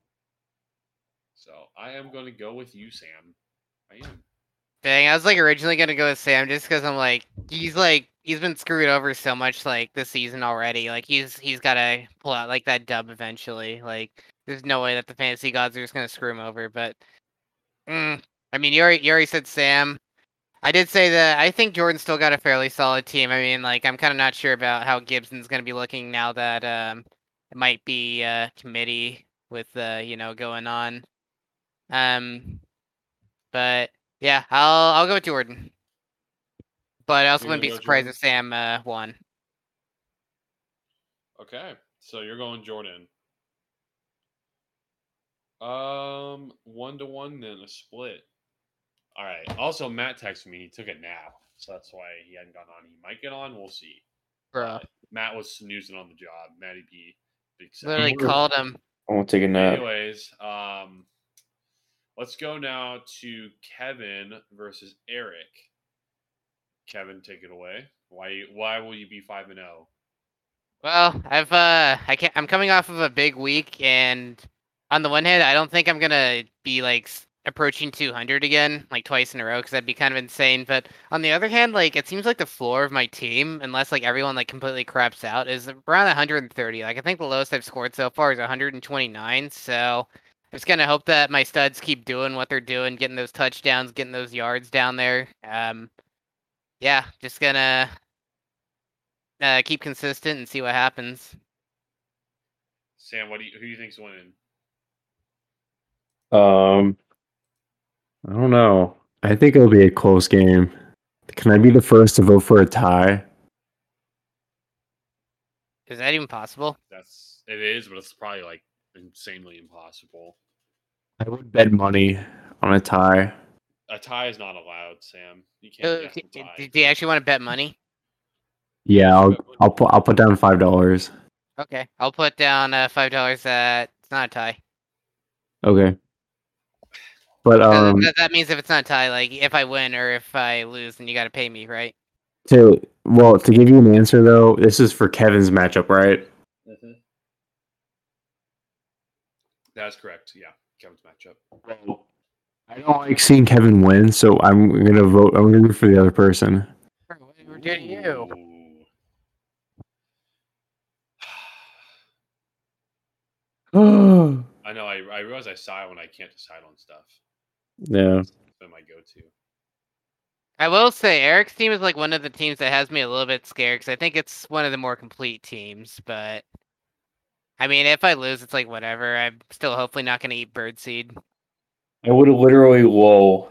So I am going to go with you, Sam. I am. Dang, I was like originally gonna go with Sam just because I'm like he's like he's been screwed over so much like this season already. Like he's he's gotta pull out like that dub eventually. Like there's no way that the fantasy gods are just gonna screw him over. But mm, I mean, you already, you already said Sam. I did say that I think Jordan's still got a fairly solid team. I mean, like I'm kind of not sure about how Gibson's gonna be looking now that um it might be uh committee with uh you know going on. Um, but. Yeah, I'll I'll go with Jordan. But I also You're wouldn't be surprised Jordan? if Sam uh, won. Okay, so you're going Jordan. Um, one to one, then a split. All right. Also, Matt texted me. He took a nap, so that's why he hadn't gone on. He might get on. We'll see. Bro, But Matt was snoozing on the job. Matty B. Big Sam. literally called him. I won't take a nap. Anyways, um, let's go now to Kevin versus Eric. Kevin, take it away. Why? Why will you be five and oh? zero? Well, I've uh, I can't. I'm coming off of a big week, and on the one hand, I don't think I'm gonna be like approaching 200 again, like twice in a row, because that'd be kind of insane. But on the other hand, like it seems like the floor of my team, unless like everyone like completely craps out, is around 130. Like I think the lowest I've scored so far is 129. So just gonna hope that my studs keep doing what they're doing, getting those touchdowns, getting those yards down there. Um, yeah, just gonna uh, keep consistent and see what happens. Sam, what do you? Who do you think's winning? Um, I don't know. I think it'll be a close game. Can I be the first to vote for a tie? Is that even possible? That's it is, but it's probably like insanely impossible. I would bet money on a tie. A tie is not allowed, Sam. You Uh, can't. d- guess a d- tie. do you actually want to bet money? Yeah, I'll I'll put I'll put down five dollars. Okay, I'll put down uh, five dollars. That it's not a tie. Okay. But Uh, um, that, that means if it's not a tie, like if I win or if I lose, then you got to pay me, right? to well to give you an answer though, this is for Kevin's matchup, right? That's correct. Yeah, Kevin's matchup. I don't like seeing Kevin win, so I'm gonna vote. I'm gonna root for the other person. What did we do to you? I know. I, I realize I sigh when I can't decide on stuff. That's been my go-to. I will say Eric's team is like one of the teams that has me a little bit scared because I think it's one of the more complete teams. But I mean, if I lose, it's like whatever. I'm still hopefully not going to eat birdseed. I would have literally whoa.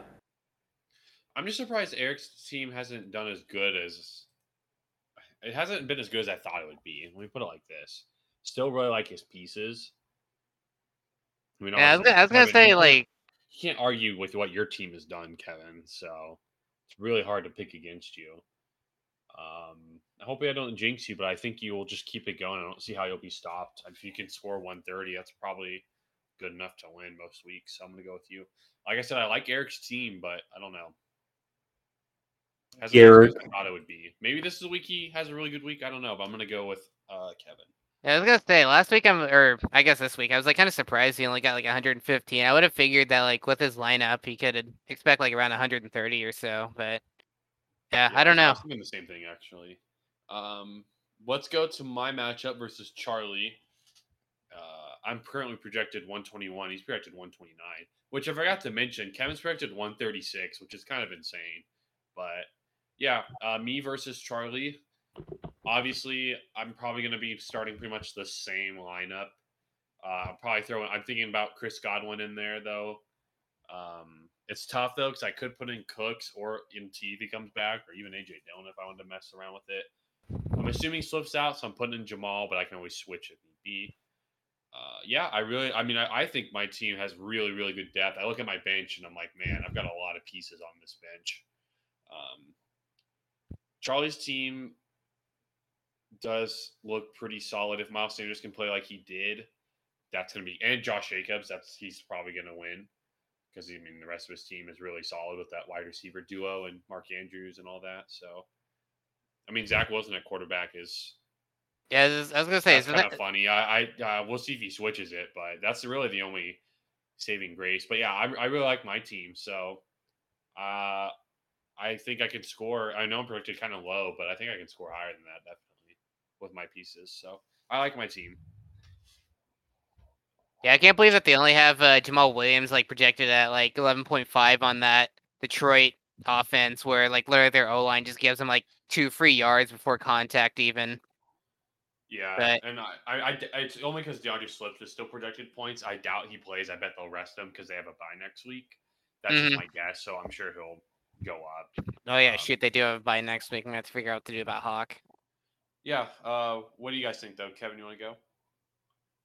I'm just surprised Eric's team hasn't done as good as it hasn't been as good as I thought it would be. Let me put it like this: still really like his pieces. I mean, Yeah, I was gonna, I was gonna say you like you can't argue with what your team has done, Kevin. So it's really hard to pick against you. Um, I hope I don't jinx you, but I think you will just keep it going. I don't see how you'll be stopped. If you can score 130, that's probably good enough to win most weeks. So I'm gonna go with you. Like I said, I like Eric's team, but I don't know. Hasn't as good as I thought it would be. Maybe this is a week he has a really good week. I don't know, but I'm gonna go with uh, Kevin. Yeah, I was gonna say last week I'm or I guess this week I was like kind of surprised he only got like 115. I would have figured that like with his lineup he could expect like around 130 or so, but yeah, I don't know. was thinking the same thing actually. Um, let's go to my matchup versus Charlie. Uh, I'm currently projected 121. He's projected 129, which I forgot to mention. Kevin's projected 136, which is kind of insane. But yeah, uh, me versus Charlie. Obviously, I'm probably going to be starting pretty much the same lineup. Uh, probably throwing. I'm thinking about Chris Godwin in there though. Um, it's tough though because I could put in Cooks or MT if he comes back, or even AJ Dillon if I wanted to mess around with it. I'm assuming Swift's out, so I'm putting in Jamaal, but I can always switch if need be. Uh, yeah, I really, I mean, I, I think my team has really, really good depth. I look at my bench and I'm like, man, I've got a lot of pieces on this bench. Um, Charlie's team does look pretty solid. If Miles Sanders can play like he did, that's going to be, and Josh Jacobs, that's he's probably going to win because I mean the rest of his team is really solid with that wide receiver duo and Mark Andrews and all that. So, I mean Zach Wilson at quarterback is Yeah, I was, gonna say it's kind of funny. I, I uh, we'll see if he switches it, but that's really the only saving grace. But yeah, I, I really like my team, so uh, I think I can score. I know I'm projected kind of low, but I think I can score higher than that definitely with my pieces. So I like my team. Yeah, I can't believe that they only have uh, Jamaal Williams like projected at like 11.5 on that Detroit offense, where like literally their O line just gives them like two free yards before contact, even. Yeah, But- and I, I, I, it's only because D'Andre Swift is still projected points. I doubt he plays. I bet they'll rest him because they have a bye next week. That's Mhm. just my guess. So I'm sure he'll go up. Oh yeah, Um, shoot, they do have a bye next week. I'm gonna have to figure out what to do about Hock. yeah. Uh, what do you guys think, though? Kevin, you want to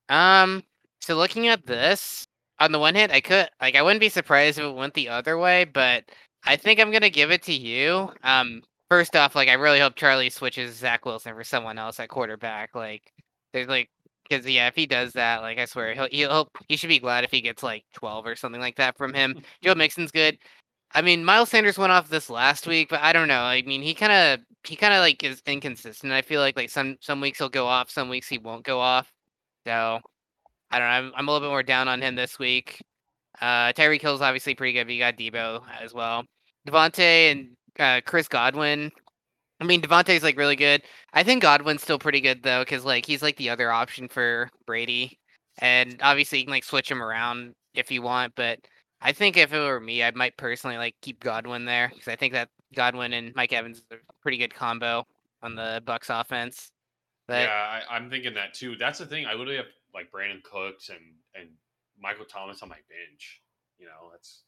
go? Um, so looking at this, on the one hand, I could like I wouldn't be surprised if it went the other way, but I think I'm gonna give it to you. Um, first off, like I really hope Charlie switches Zach Wilson for someone else at quarterback. Like, there's like, because yeah, if he does that, like I swear he'll he'll he should be glad if he gets like 12 or something like that from him. Joe Mixon's good. I mean, Miles Sanders went off this last week, but I don't know. I mean, he kind of he kind of like is inconsistent. I feel like like some some weeks he'll go off, some weeks he won't go off. So I don't know. I'm, I'm a little bit more down on him this week. Uh, Tyreek Hill's obviously pretty good, but you got Deebo as well. Davante and uh, Chris Godwin. I mean, Davante's like really good. I think Godwin's still pretty good though, because like he's like the other option for Brady, and obviously you can like switch him around if you want. But I think if it were me, I might personally like keep Godwin there because I think that Godwin and Mike Evans is a pretty good combo on the Bucs offense. But yeah, I, I'm thinking that too. That's the thing. I literally have like Brandin Cooks and and Michael Thomas on my bench. You know, that's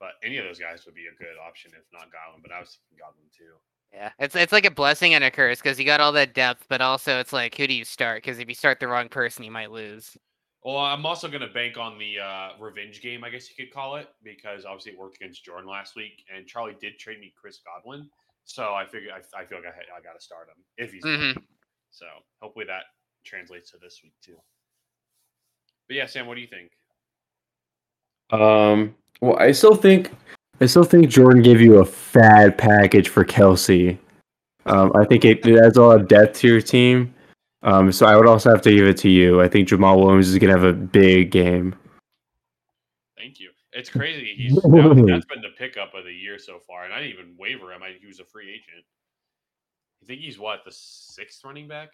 but any of those guys would be a good option if not Godwin. But I was thinking Godwin too. Yeah, it's it's like a blessing and a curse because you got all that depth, but also it's like who do you start? Because if you start the wrong person, you might lose. Well, I'm also going to bank on the uh, revenge game, I guess you could call it, because obviously it worked against Jordan last week, and Charlie did trade me Chris Godwin, so I figure I, I feel like I, I got to start him if he's. Mm-hmm. So hopefully that translates to this week too. But yeah, Sam, what do you think? Um, well, I still think I still think Jordan gave you a fad package for Kelce. Um, I think it, it adds a lot of depth to your team. Um, so I would also have to give it to you. I think Jamaal Williams is gonna have a big game. Thank you. It's crazy. He's that, that's been the pickup of the year so far, and I didn't even waiver him. I, he was a free agent. I think he's what the sixth running back,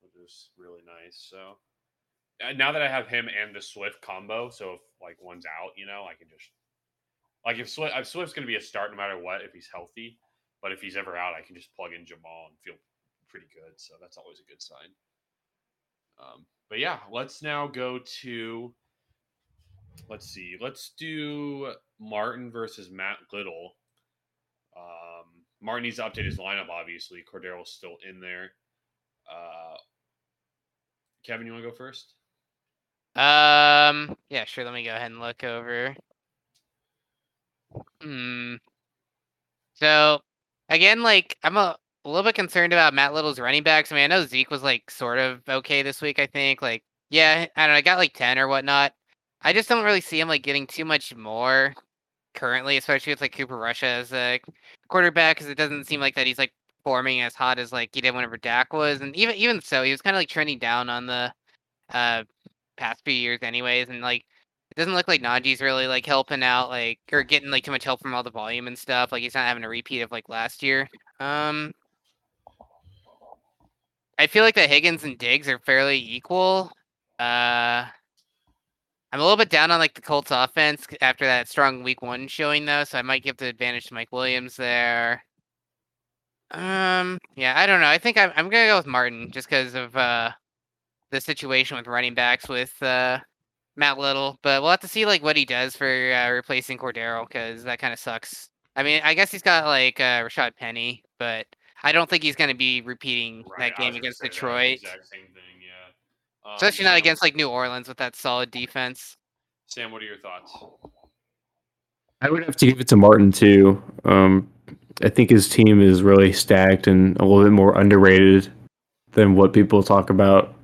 which is really nice. So now that I have him and the Swift combo, so if like one's out, you know, I can just like if Swift, if Swift's going to be a start no matter what if he's healthy, but if he's ever out, I can just plug in Jamaal and feel pretty good. So that's always a good sign. Um, but yeah, let's now go to let's see. Let's do Martin versus Matt Little. Um, Martin needs to update his lineup. Obviously, Cordarrelle's still in there. Uh, Kevin, you want to go first? Um, yeah, sure. Let me go ahead and look over. Hmm. So again, like I'm a, a little bit concerned about Matt Little's running backs. I mean, I know Zeke was like sort of okay this week. I think, like, yeah, I don't know, I got like ten or whatnot. I just don't really see him like getting too much more currently, especially with like Cooper Rush as a quarterback, because it doesn't seem like that he's like forming as hot as like he did whenever Dak was, and even even so, he was kind of like trending down on the uh past few years, anyways, and like it doesn't look like Najee's really like helping out, like or getting like too much help from all the volume and stuff. Like he's not having a repeat of like last year. Um, I feel like the Higgins and Diggs are fairly equal. Uh, I'm a little bit down on like the Colts offense after that strong week one showing though, so I might give the advantage to Mike Williams there. Um, yeah, I don't know. I think I'm I'm gonna go with Martin just because of uh the situation with running backs with uh Matt Little, but we'll have to see like what he does for uh, replacing Cordarrelle because that kind of sucks. I mean, I guess he's got like uh, Rashad Penny, but I don't think he's going to be repeating Right, that game against Detroit, Exact same thing. Yeah. Um, especially not Sam- against like New Orleans with that solid defense. Sam, what are your thoughts? I would have to give it to Martin too. Um, I think his team is really stacked and a little bit more underrated than what people talk about.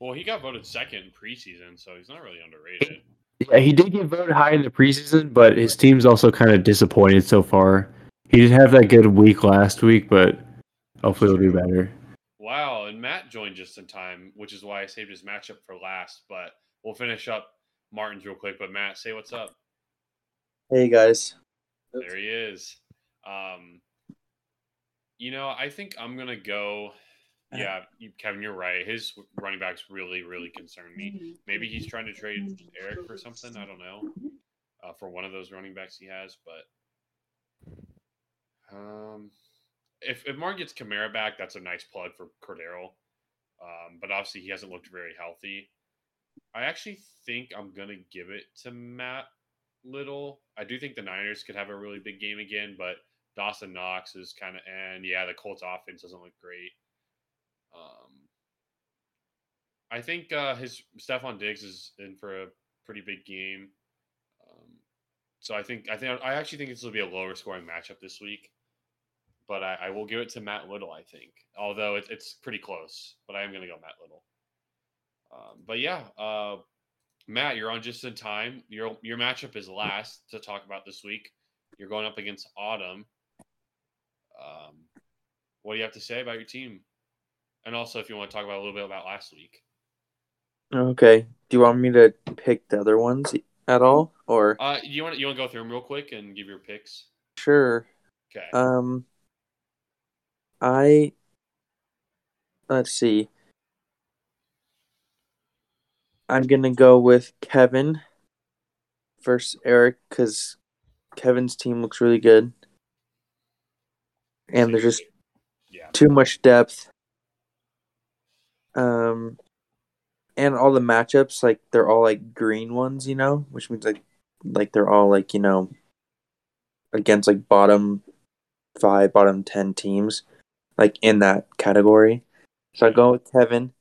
Well, he got voted second in preseason, so he's not really underrated. Yeah, he did get voted high in the preseason, but his team's also kind of disappointed so far. He did have that good week last week, but hopefully it'll do better. Wow, and Matt joined just in time, which is why I saved his matchup for last. But we'll finish up Martin's real quick. But Matt, say what's up. Hey guys. There he is. Um, you know, I think I'm gonna go. Yeah, Kevin, you're right. His running backs really, really concern me. Maybe he's trying to trade Eric for something. I don't know. Uh, for one of those running backs he has, but um, if if Mark gets Kamara back, that's a nice plug for Cordarrelle. Um, but obviously he hasn't looked very healthy. I actually think I'm gonna give it to Matt Little. I do think the Niners could have a really big game again, but Dawson Knox is kind of, and yeah, the Colts offense doesn't look great. Um, I think uh, his Stefon Diggs is in for a pretty big game. Um, so I think I think I actually think this will be a lower scoring matchup this week. But I, I will give it to Matt Little. I think, although it's it's pretty close, but I am going to go Matt Little. Um, but yeah, uh, Matt, you're on just in time. Your your matchup is last to talk about this week. You're going up against Autumn. Um, what do you have to say about your team? And also, if you want to talk about a little bit about last week. Okay. Do you want me to pick the other ones at all, or Uh, you want you want to go through them real quick and give your picks? sure? Okay. Um, I let's see. I'm gonna go with Kevin versus Eric because Kevin's team looks really good, and there's just yeah. too much depth. Um, and all the matchups like they're all like green ones, you know, which means like like they're all like you know against like bottom five, bottom ten teams, like in that category. So I go with Kevin.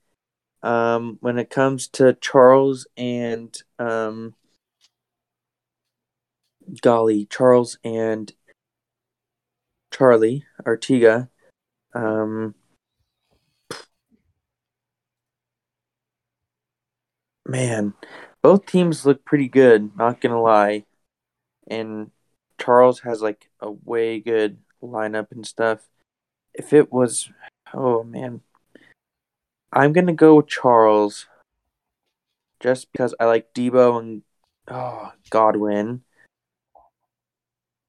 Um, when it comes to Charles and um, golly, Charles and Charlie Artiga, um, man, both teams look pretty good. Not gonna lie, and Charles has like a way good lineup and stuff. If it was, oh man, I'm gonna go with Charles, just because I like Deebo and oh Godwin.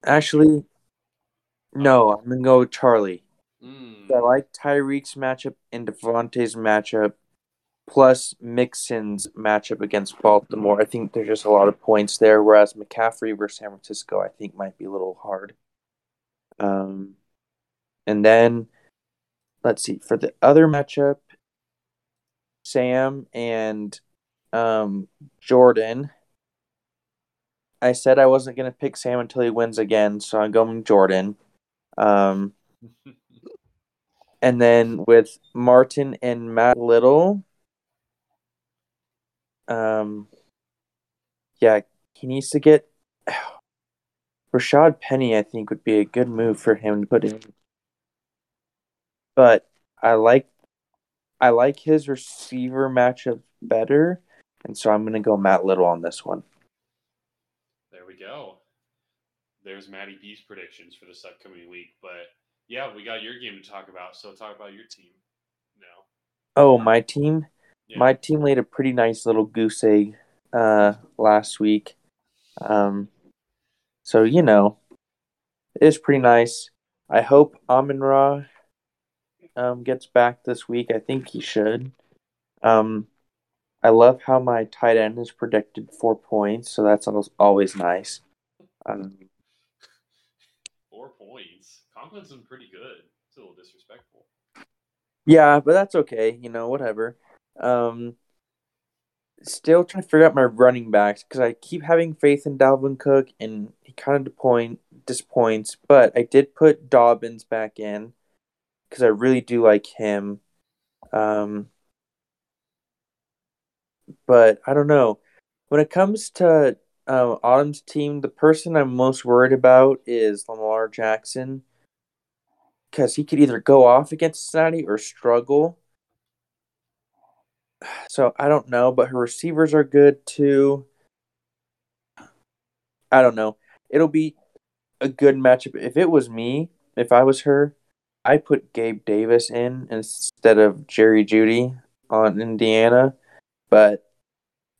Actually, no, I'm gonna go with Charlie. Mm. I like Tyreek's matchup and Davante's matchup, plus Mixon's matchup against Baltimore. I think there's just a lot of points there. Whereas McCaffrey versus San Francisco, I think might be a little hard. Um, and then let's see for the other matchup, Sam and um Jordan. I said I wasn't gonna pick Sam until he wins again, so I'm going Jordan. Um, and then with Martin and Matt Little, um, yeah, he needs to get Rashad Penny. I think would be a good move for him to put in. But I like, I like his receiver matchup better, and so I'm gonna go Matt Little on this one. There we go. There's Matty B's predictions for this upcoming week. But yeah, we got your game to talk about. So talk about your team now. Oh, my team. Yeah. My team laid a pretty nice little goose egg uh, last week. Um, so you know, it is pretty nice. I hope Amon Ra um, gets back this week. I think he should. Um, I love how my tight end is predicted four points, so that's al- always nice. Um, Four points. Conklin's been pretty good. It's a little disrespectful. Yeah, but that's okay. You know, whatever. Um, still trying to figure out my running backs because I keep having faith in Dalvin Cook, and he kind of disappoint disappoints. But I did put Dobbins back in because I really do like him. Um, but I don't know. When it comes to uh, Autumn's team, the person I'm most worried about is Lamar Jackson because he could either go off against Cincinnati or struggle. So I don't know, but her receivers are good too. I don't know. It'll be a good matchup. If it was me, if I was her, I'd put Gabe Davis in instead of Jerry Jeudy on Indiana. But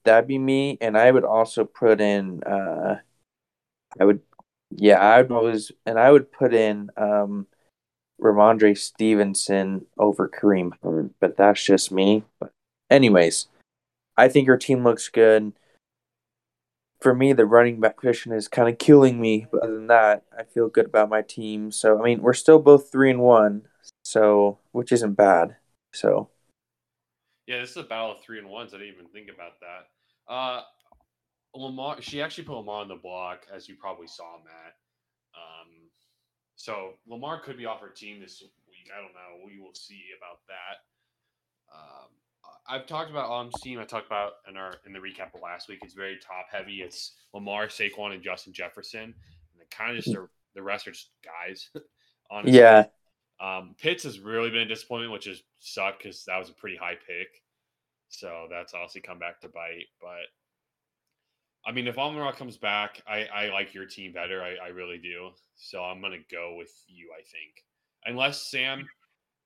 that'd be me, and I would also put in. Uh, I would, yeah, I would always, and I would put in um, Rhamondre Stevenson over Kareem Hunt, but that's just me. But anyways, I think your team looks good. For me, the running back position is kind of killing me. But other than that, I feel good about my team. So I mean, we're still both three and one, so which isn't bad. So Yeah, this is a battle of three and ones. I didn't even think about that. Uh, Lamar, she actually put Lamar on the block, as you probably saw, Matt. Um, So Lamar could be off her team this week. I don't know. We will see about that. Um, I've talked about Autumn's team. I talked about in our in the recap of last week. It's very top heavy. It's Lamar, Saquon, and Justin Jefferson, and kind of just the, the rest are just guys. Honestly. Yeah. Um, Pitts has really been a disappointment, which is suck because that was a pretty high pick. So that's obviously come back to bite. But I mean, if Amon Ra comes back, I, I like your team better. I, I really do. So I'm gonna go with you. I think, unless Sam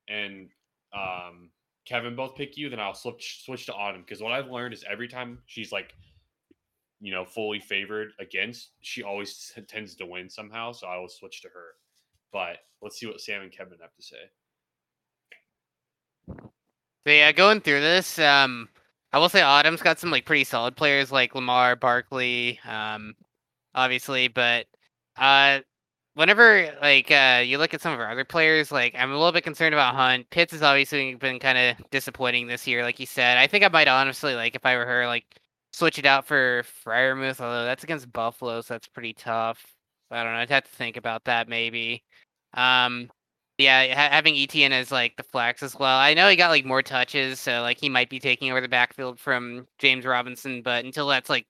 and um, Kevin both pick you, then I'll switch switch to Autumn because what I've learned is every time she's like, you know, fully favored against, she always tends to win somehow. So I will switch to her. But let's see what Sam and Kevin have to say. So yeah, going through this, um, I will say Autumn's got some like pretty solid players like Lamar, Barkley, um, obviously, but uh, whenever like uh you look at some of our other players, like I'm a little bit concerned about Hunt. Pitts has obviously been kind of disappointing this year, like you said. I think I might honestly like if I were her, like switch it out for Freiermuth, although that's against Buffalo, so that's pretty tough. I don't know. I'd have to think about that maybe. Um, yeah, ha- having Etienne as like the flex as well. I know he got like more touches, so like he might be taking over the backfield from James Robinson, but until that's like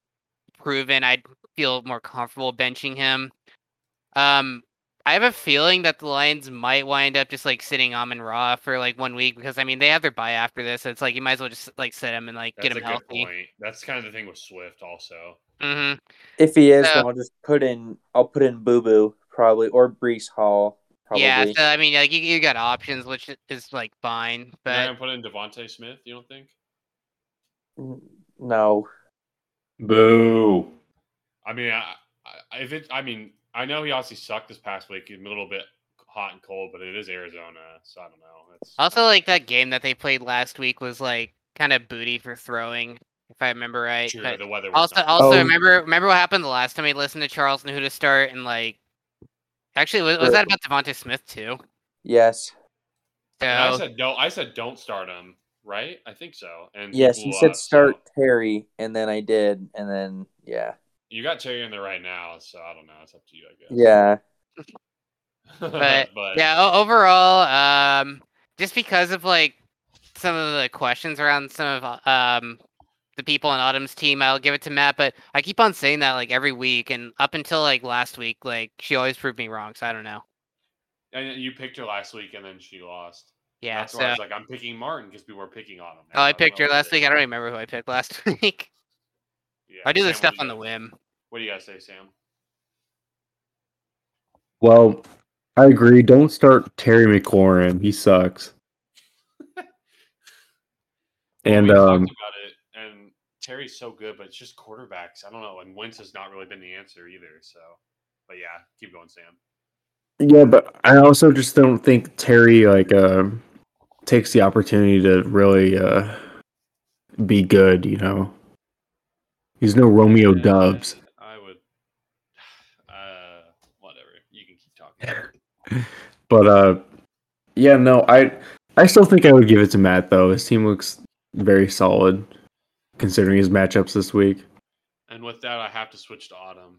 proven, I'd feel more comfortable benching him. Um, I have a feeling that the Lions might wind up just like sitting Amon Ra for like one week because I mean they have their bye after this, so it's like you might as well just like sit him and like That's get a him good healthy. point. That's kind of the thing with Swift, also. hmm If he is, So- then I'll just put in. I'll put in Boo Boo probably or Breece Hall. Probably. Yeah, so I mean, like you, you got options, which is like fine, You're but gonna put in DeVonta Smith. You don't think? No. Boo. I mean, I, I, if it, I mean, I know he obviously sucked this past week. He's a little bit hot and cold, but it is Arizona, so I don't know. It's also like that game that they played last week was like kind of booty for throwing, if I remember right. true. but The weather. Was also, not- also Oh. remember remember what happened the last time we listened to Charles and who to start and like. Actually, was, was that about DeVonta Smith too? Yes. So I said no. I said don't start him. Right? I think so. And Yes, blew you said up, so start Terry, and then I did, and then yeah, You got Terry in there right now, so I don't know. It's up to you, I guess. yeah. But, but yeah, overall, um, just because of like some of the questions around some of um the people on Autumn's team, I'll give it to Matt. But I keep on saying that like every week, and up until like last week, like she always proved me wrong. So I don't know. and you picked her last week, and then she lost. Yeah. That's so why I was like, I'm picking Martin because people were picking on him. oh, I don't picked her last week. I don't remember who I picked last week. Yeah. I do this stuff on the whim. What do you guys say, Sam? Well, I agree. Don't start Terry McLaurin. He sucks. and we um, talked about it, and Terry's so good, but it's just quarterbacks. I don't know, and Wentz has not really been the answer either. So, but yeah, keep going, Sam. yeah, but I also just don't think Terry like uh, takes the opportunity to really uh, be good. You know, he's no Romeo Yeah, Doubs. I would. Uh, whatever. You can keep talking. But uh, yeah, no, I I still think I would give it to Matt though. His team looks very solid considering his matchups this week. And with that, I have to switch to Autumn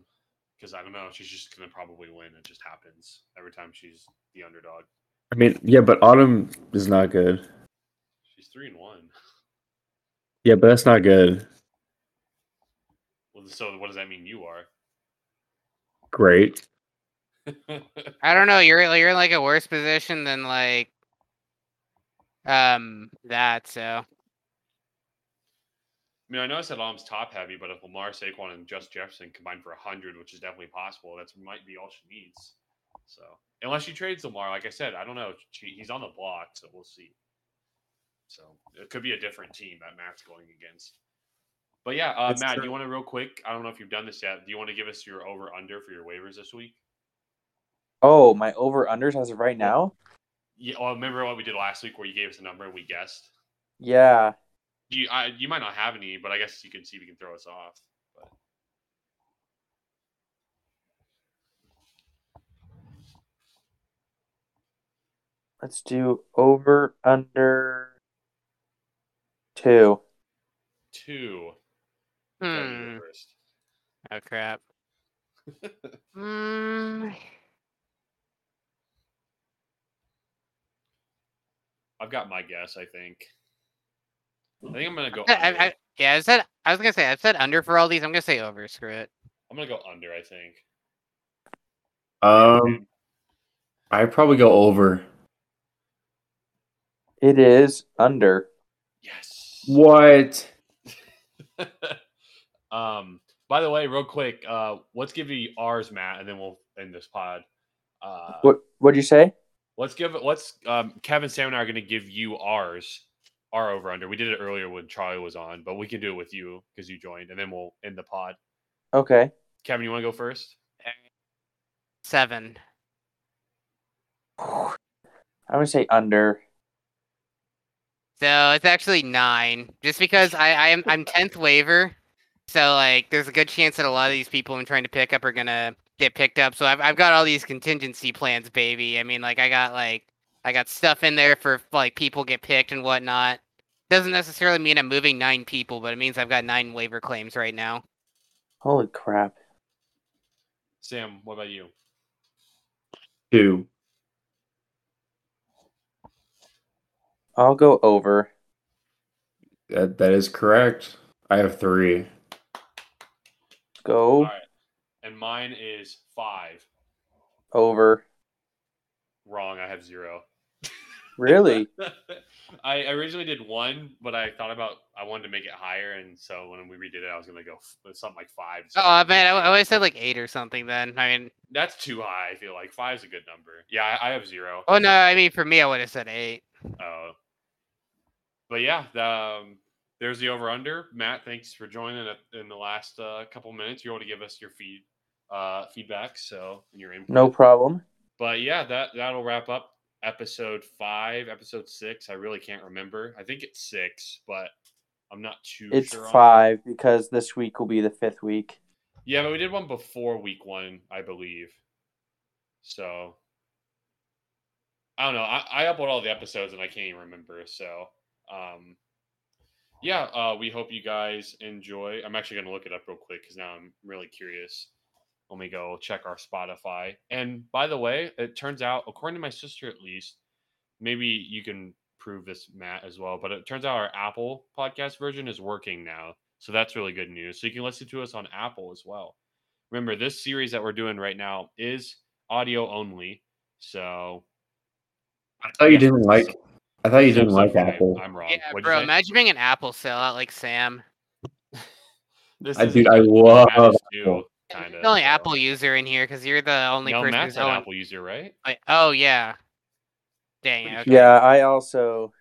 because I don't know. She's just gonna probably win. It just happens every time she's the underdog. I mean, yeah, but Autumn is not good. She's three and one. Yeah, but that's not good. Well, so what does that mean? You are. Great. I don't know. You're you're in like a worse position than like um that. So I mean, I know I said Autumn's top heavy, but if Lamar, Saquon, and Just Jefferson combine for hundred, which is definitely possible, that's might be all she needs. So unless she trades Lamar, like I said, I don't know. She, he's on the block, so we'll see. So it could be a different team that Matt's going against. But yeah, uh, Matt, true. you want to real quick? I don't know if you've done this yet. Do you want to give us your over under for your waivers this week? Oh, my over unders as of right now. Yeah. Well, remember what we did last week where you gave us a number and we guessed. Yeah. You I, you might not have any, but I guess you can see if you can throw us off. But Let's do over under two. two. Hmm. Oh crap. mm, I've got my guess. I think. I think I'm gonna go. I, Under. I, I, yeah, I said I was gonna say I said under for all these. I'm gonna say over. Screw it. I'm gonna go under. I think. Um, I'd probably go over. It is under. Yes. What? um. By the way, real quick, uh, let's give you ours, Matt, and then we'll end this pod. Uh, What what'd you say? Let's give it. Let's. Um, Kevin, Sam, and I are going to give you ours, our over under. We did it earlier when Charlie was on, but we can do it with you because you joined, and then we'll end the pod. Okay. Kevin, you want to go first? Seven. I'm gonna say under. So it's actually nine, just because I, I am I'm tenth waiver, so like there's a good chance that a lot of these people I'm trying to pick up are gonna get picked up. So I've I've got all these contingency plans, baby. I mean, like I got like I got stuff in there for like people get picked and whatnot. Doesn't necessarily mean I'm moving nine people, but it means I've got nine waiver claims right now. Holy crap. Sam, what about you? Two. I'll go over. That that is correct. I have three. Go All right, and mine is five. over. Wrong. I have zero. Really? I originally did one, but I thought about I wanted to make it higher, and so when we redid it, I was gonna go f- something like five. so- Oh man, I, I always said like eight or something. Then I mean, That's too high. I feel like five's a good number. Yeah, I, I have zero. oh no, I mean for me I would have said eight. Uh, but yeah, the, um, there's the over under. Matt, thanks for joining in the last uh, couple minutes. You're able to give us your feed uh, feedback, so and your input. No problem. But yeah, that that'll wrap up episode five, episode six. I really can't remember. I think it's six, but I'm not too It's sure. on five because this week will be the fifth week. Yeah, but we did one before week one, I believe. So I don't know. I, I upload all the episodes and I can't even remember. So um yeah, uh we hope you guys enjoy. I'm actually gonna look it up real quick because now I'm really curious. Let me go check our Spotify. And by the way, it turns out, according to my sister at least, maybe you can prove this, Matt, as well. But it turns out our Apple podcast version is working now. So that's really good news. So you can listen to us on Apple as well. Remember, this series that we're doing right now is audio only. So I thought you didn't like. I thought you didn't like. Apple. I'm wrong. Yeah, What'd bro, imagine being an Apple sellout like Sam. This I is dude, I love Apple. Kind of the only Apple user in here because you're the only No, person Matt's who's an on. Apple user, right? Like, oh yeah. Dang. Okay. Yeah, I also.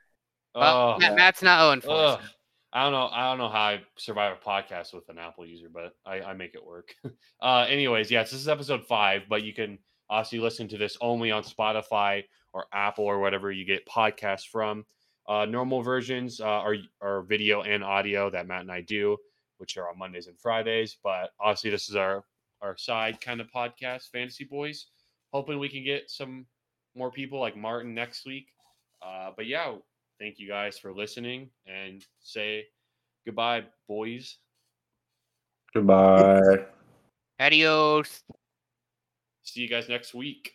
Well, Oh, Matt, Matt's not 0 and 4. Ugh. so- I don't know. I don't know how I survive a podcast with an Apple user, but I, I make it work. uh, anyways, yes, this is episode five, but you can also listen to this only on Spotify or Apple or whatever you get podcasts from. Uh, normal versions uh, are are video and audio that Matt and I do, which are on Mondays and Fridays. But obviously, this is our our side kind of podcast, Fantasy Boys. Hoping we can get some more people like Martin next week. Uh, but yeah, thank you guys for listening and say goodbye, boys. Goodbye. Adios. See you guys next week.